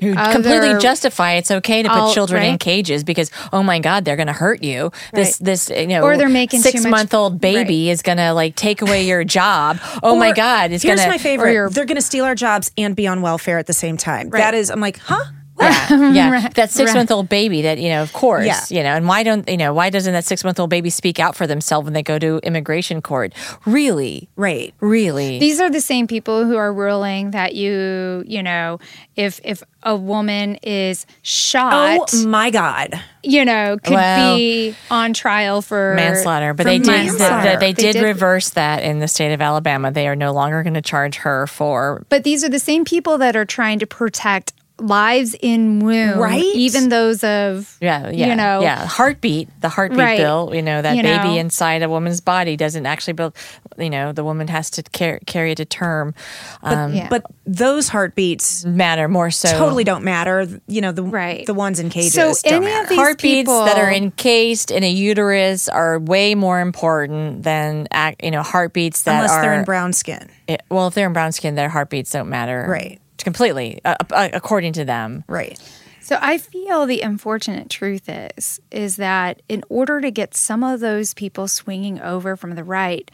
Who Other- completely justify it's okay to put children in cages because oh my god they're going to hurt you. This Right. this you know Or they're making six month old baby is going to like take away your job. Oh my god, it's going Here's to my favorite. They're going to steal our jobs and be on welfare at the same time. That is, I'm like, huh? Yeah, yeah. that six month old baby that, you know, of course, Yeah. you know, and why don't, you know, why doesn't that six month old baby speak out for themselves when they go to immigration court? Really? Right. Really? These are the same people who are ruling that you, you know, if if a woman is shot, Oh my God. you know, could Well, be on trial for manslaughter, but for they did, they, they They did reverse that in the state of Alabama. They are no longer going to charge her for But these are the same people that are trying to protect lives in womb, Right. Even those of Yeah, yeah, you know, yeah. Heartbeat, the heartbeat Right. bill. You know that You baby know. inside a woman's body doesn't actually build. You know, the woman has to car- carry it to term. Um, Yeah. But those heartbeats matter more so. totally don't matter. You know, the Right. the ones in cages. So don't any matter. of these heartbeats that are encased in a uterus are way more important than you know heartbeats that unless are they're in brown skin. it- well if they're in brown skin their heartbeats don't matter Right. Completely uh, uh, according to them Right. So I feel the unfortunate truth is is that in order to get some of those people swinging over from the right,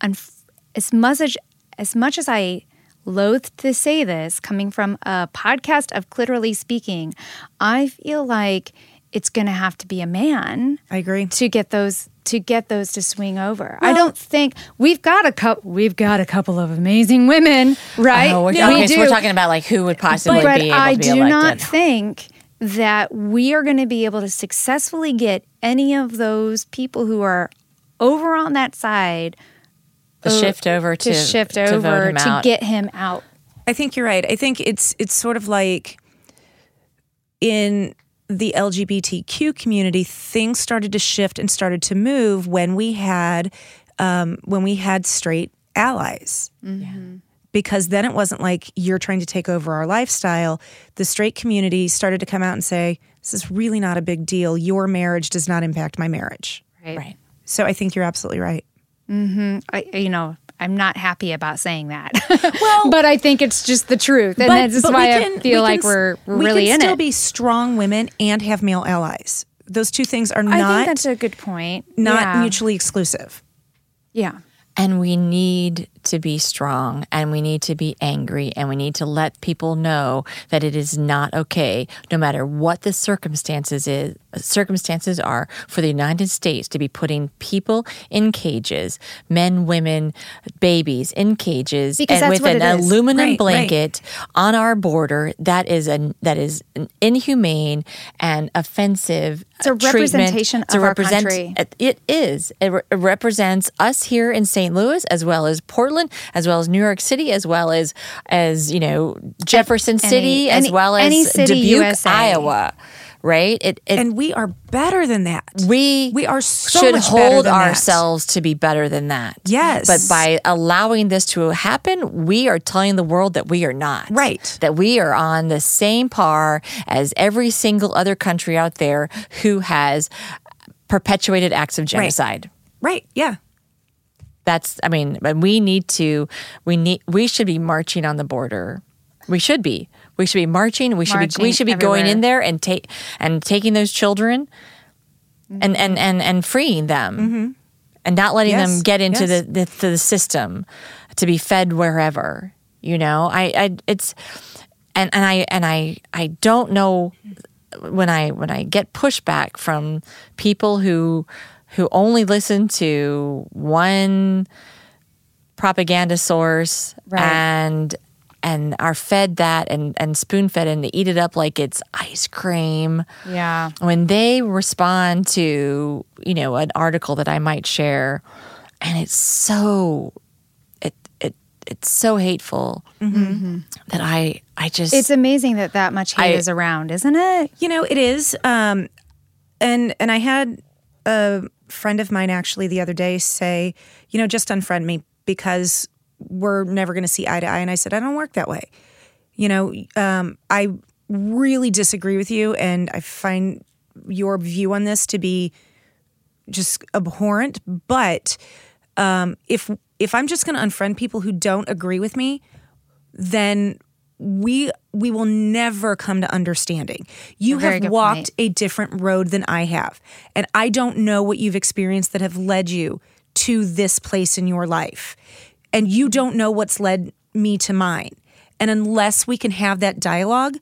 unf- as much as as much as I loathe to say this, coming from a podcast of literally speaking, I feel like it's going to have to be a man I agree. to get those to get those to swing over. I don't think we've got a couple. We've got a couple of amazing women, right? Oh, we're, We okay, so we're talking about like who would possibly but be able I to be do elected. not think that we are going to be able to successfully get any of those people who are over on that side to uh, shift over to, to, shift to vote over him to out. get him out. I think you're right. I think it's it's sort of like in the LGBTQ community, things started to shift and started to move when we had um, when we had straight allies. Because then it wasn't like you're trying to take over our lifestyle. The straight community started to come out and say, "This is really not a big deal. Your marriage does not impact my marriage." right. So I think you're absolutely right. Hmm. I, you know, I'm not happy about saying that. Well, but I think it's just the truth, and that's why we I feel we like can, we're, we're we really can in still it. be strong women and have male allies. Those two things are I not think that's a good point. not yeah. mutually exclusive. Yeah. And we need to be strong and we need to be angry and we need to let people know that it is not okay, no matter what the circumstances is circumstances are for the United States to be putting people in cages, men, women, babies in cages Because and with an aluminum Right, right. blanket on our border that is an that is an inhumane and offensive uh, It's a treatment. representation It's a of our country. it- it is. It, re- it represents us here in St. Louis, as well as Portland, as well as New York City, as well as as you know Jefferson Any- City, as well as any city, Dubuque, USA. Iowa. Right? It, it And we are better than that. we we are so should much better hold than that. ourselves to be better than that. Yes. But by allowing this to happen, we are telling the world that we are not. Right. That we are on the same par as every single other country out there who has perpetuated acts of genocide. Right. Yeah. That's I mean, but we need to we need we should be marching on the border. We should be. We should be marching. We should be we should be going in there and take and taking those children Mm-hmm. and and and and freeing them. And not letting them get into yes. the, the the system to be fed wherever. You know, I, I it's and and I and I I don't know when I when I get pushback from people who who only listen to one propaganda source Right. and and are fed that and and spoon fed and they eat it up like it's ice cream Yeah. when they respond to you know an article that I might share and it's so it it it's so hateful that I I just It's amazing that that much hate I- is around, isn't it? You know, it is. Um, and and I had a friend of mine actually the other day say, you know, just unfriend me because we're never going to see eye to eye. And I said, I don't work that way. You know, um, I really disagree with you, and I find your view on this to be just abhorrent. But um, if if I'm just going to unfriend people who don't agree with me, then we we will never come to understanding. You have walked point. a different road than I have, and I don't know what you've experienced that have led you to this place in your life, and you don't know what's led me to mine. And unless we can have that dialogue,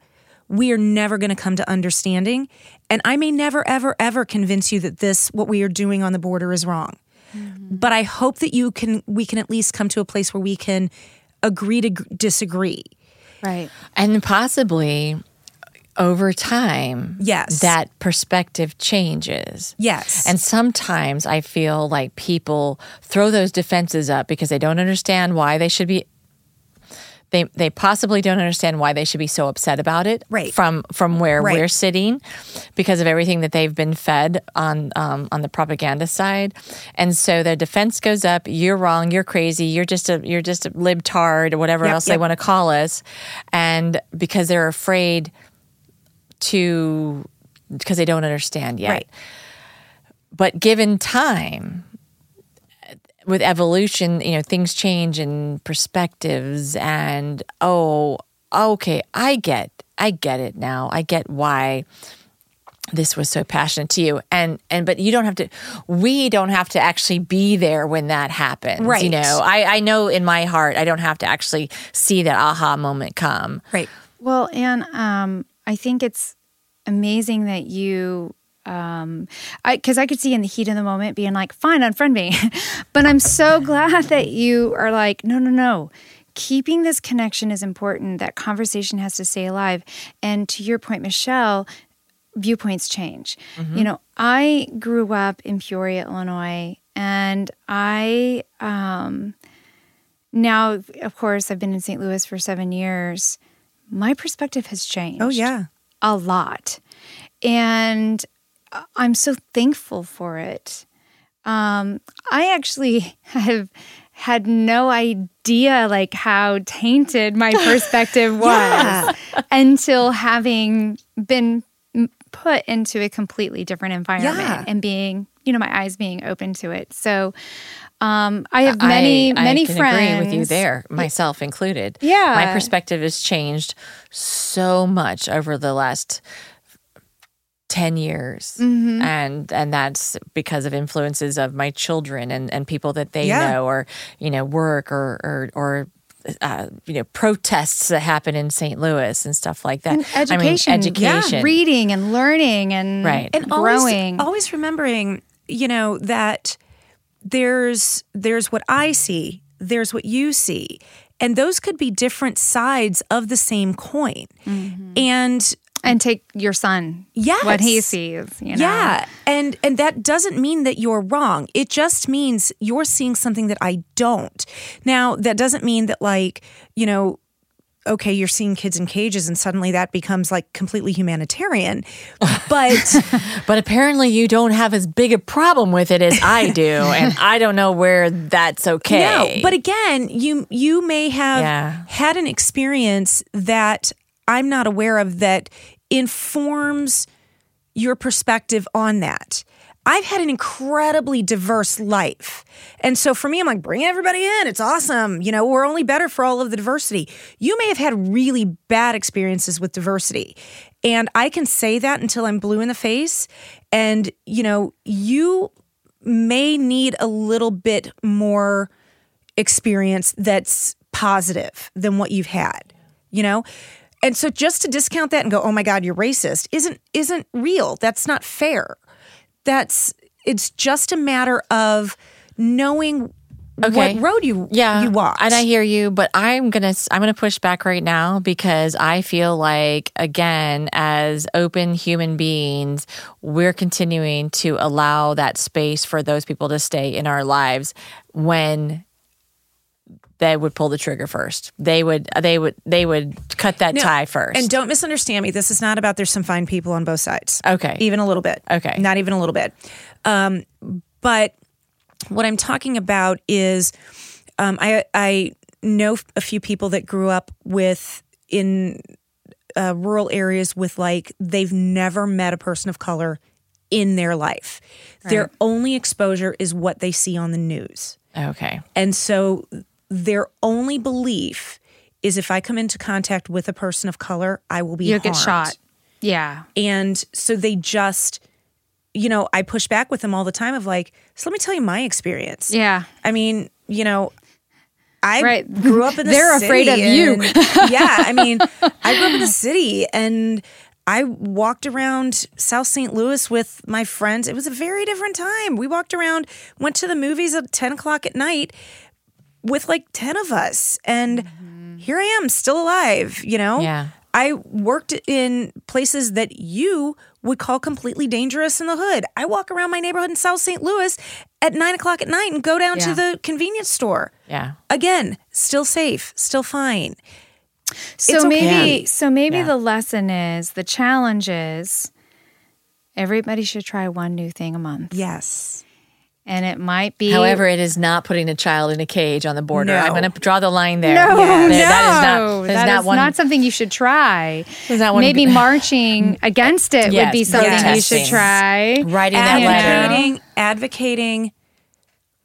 we are never going to come to understanding. And I may never, ever, ever convince you that this, what we are doing on the border, is wrong. But I hope that you can, we can at least come to a place where we can agree to g- disagree. Right. and possibly over time Yes. that perspective changes Yes. and sometimes i feel like people throw those defenses up because they don't understand why they should be they they possibly don't understand why they should be so upset about it Right. from from where Right. we're sitting because of everything that they've been fed on um, on the propaganda side. And so their defense goes up. You're wrong. You're crazy. You're just a you're just a libtard or whatever Yep, else they want to call us. And because they're afraid to because they don't understand yet. Right. but given time with evolution you know things change and perspectives and oh okay i get i get it now. I get why this was so passionate to you. And and but you don't have to we don't have to actually be there when that happens right. you know. I i know in my heart i don't have to actually see that aha moment come. Right. Well, and um, I think it's amazing that you um, I because I could see in the heat of the moment being like, "Fine, unfriend me," but I'm so glad that you are like, "No, no, no." Keeping this connection is important. That conversation has to stay alive. And to your point, Michelle, viewpoints change. Mm-hmm. You know, I grew up in Peoria, Illinois, and I um, now, of course, I've been in St. Louis for seven years. My perspective has changed. Oh, yeah. A lot. And I'm so thankful for it. Um, I actually have had no idea like how tainted my perspective was yeah. until having been put into a completely different environment yeah. and being, you know, my eyes being open to it. So um, I have many, I, many I can friends. agree with you there, myself included. Yeah. My perspective has changed so much over the last 10 years mm-hmm. and and that's because of influences of my children and and people that they yeah. know or you know work or or or uh, you know protests that happen in St. Louis and stuff like that. And education, I mean, education, yeah. reading and learning and right, and growing. Always, always remembering, you know, that there's there's what I see, there's what you see, and those could be different sides of the same coin. Mm-hmm. And and take your son yes. what he sees you know? yeah and and that doesn't mean that you're wrong it just means you're seeing something that i don't now that doesn't mean that like you know okay you're seeing kids in cages and suddenly that becomes like completely humanitarian but but apparently you don't have as big a problem with it as i do and i don't know where that's okay no but again you you may have yeah. had an experience that I'm not aware of that informs your perspective on that. I've had an incredibly diverse life. And so for me, I'm like, bring everybody in. It's awesome. You know, we're only better for all of the diversity. You may have had really bad experiences with diversity. And I can say that until I'm blue in the face. And, you know, you may need a little bit more experience that's positive than what you've had, you know? And so just to discount that and go, "Oh my god, you're racist," isn't isn't real. That's not fair. That's it's just a matter of knowing okay. what road you yeah you walk. And I hear you, but I'm gonna I'm gonna push back right now because I feel like again, as open human beings, we're continuing to allow that space for those people to stay in our lives when they would pull the trigger first. They would they would they would cut that no, tie first. And don't misunderstand me. This is not about there's some fine people on both sides. Okay. Even a little bit. Okay. Not even a little bit. Um, but what I'm talking about is um, I I know a few people that grew up with in uh, rural areas with like they've never met a person of color in their life. Right. Their only exposure is what they see on the news. Okay. And so their only belief is if I come into contact with a person of color, I will be You'll harmed. get shot. Yeah. And so they just, you know, I push back with them all the time of like, so let me tell you my experience. Yeah. I mean, you know, I right. grew up in the city. They're afraid of you. yeah. I mean, I grew up in the city and I walked around South St. Louis with my friends. It was a very different time. We walked around, went to the movies at 10 o'clock at night with like 10 of us. And mm-hmm. here I am, still alive, you know? Yeah. I worked in places that you would call completely dangerous in the hood. I walk around my neighborhood in South St. Louis at nine o'clock at night and go down yeah. to the convenience store. Yeah. Again, still safe, still fine. So okay. maybe so maybe yeah. the lesson is the challenge is everybody should try one new thing a month. Yes and it might be. However, it is not putting a child in a cage on the border. No. I'm going to draw the line there. No, yeah. no, that is not. That, that is, one, not something you should try. Not Maybe marching against it yes, would be something yes. you should try. Writing that advocating, letter. Advocating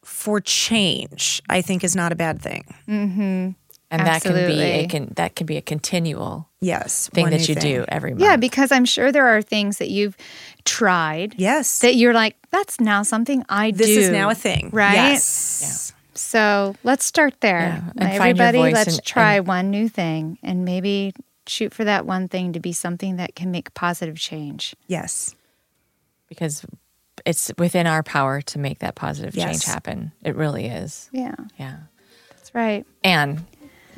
for change, I think, is not a bad thing. Mm-hmm. And Absolutely. that can be a can, that can be a continual yes thing that you thing. do every month. Yeah, because I'm sure there are things that you've tried. Yes, that you're like, that's now something I this do. This is now a thing, right? Yes. Yeah. So let's start there. Yeah. Everybody, let's and, try and, one new thing, and maybe shoot for that one thing to be something that can make positive change. Yes. because it's within our power to make that positive Yes. change happen. It really is. Yeah, Yeah. that's right. And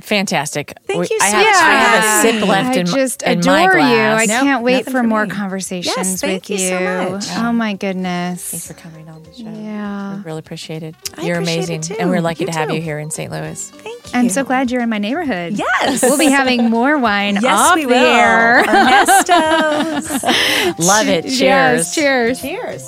fantastic. Thank We- you I so have, much I have a sip me. left I in, just in my adore you. I. Nope, can't wait for for more me. conversations Yes, thank with you so much. Oh my goodness. Thanks for coming on the show. Yeah. We really appreciate it. I You're appreciate it amazing. too. And we're lucky You to have you here in St. Louis. Thank you. I'm so glad you're in my neighborhood. Yes. We'll be having more wine Yes, off we the will. air. Ernestos. Love it. Cheers. Yes, cheers. Cheers.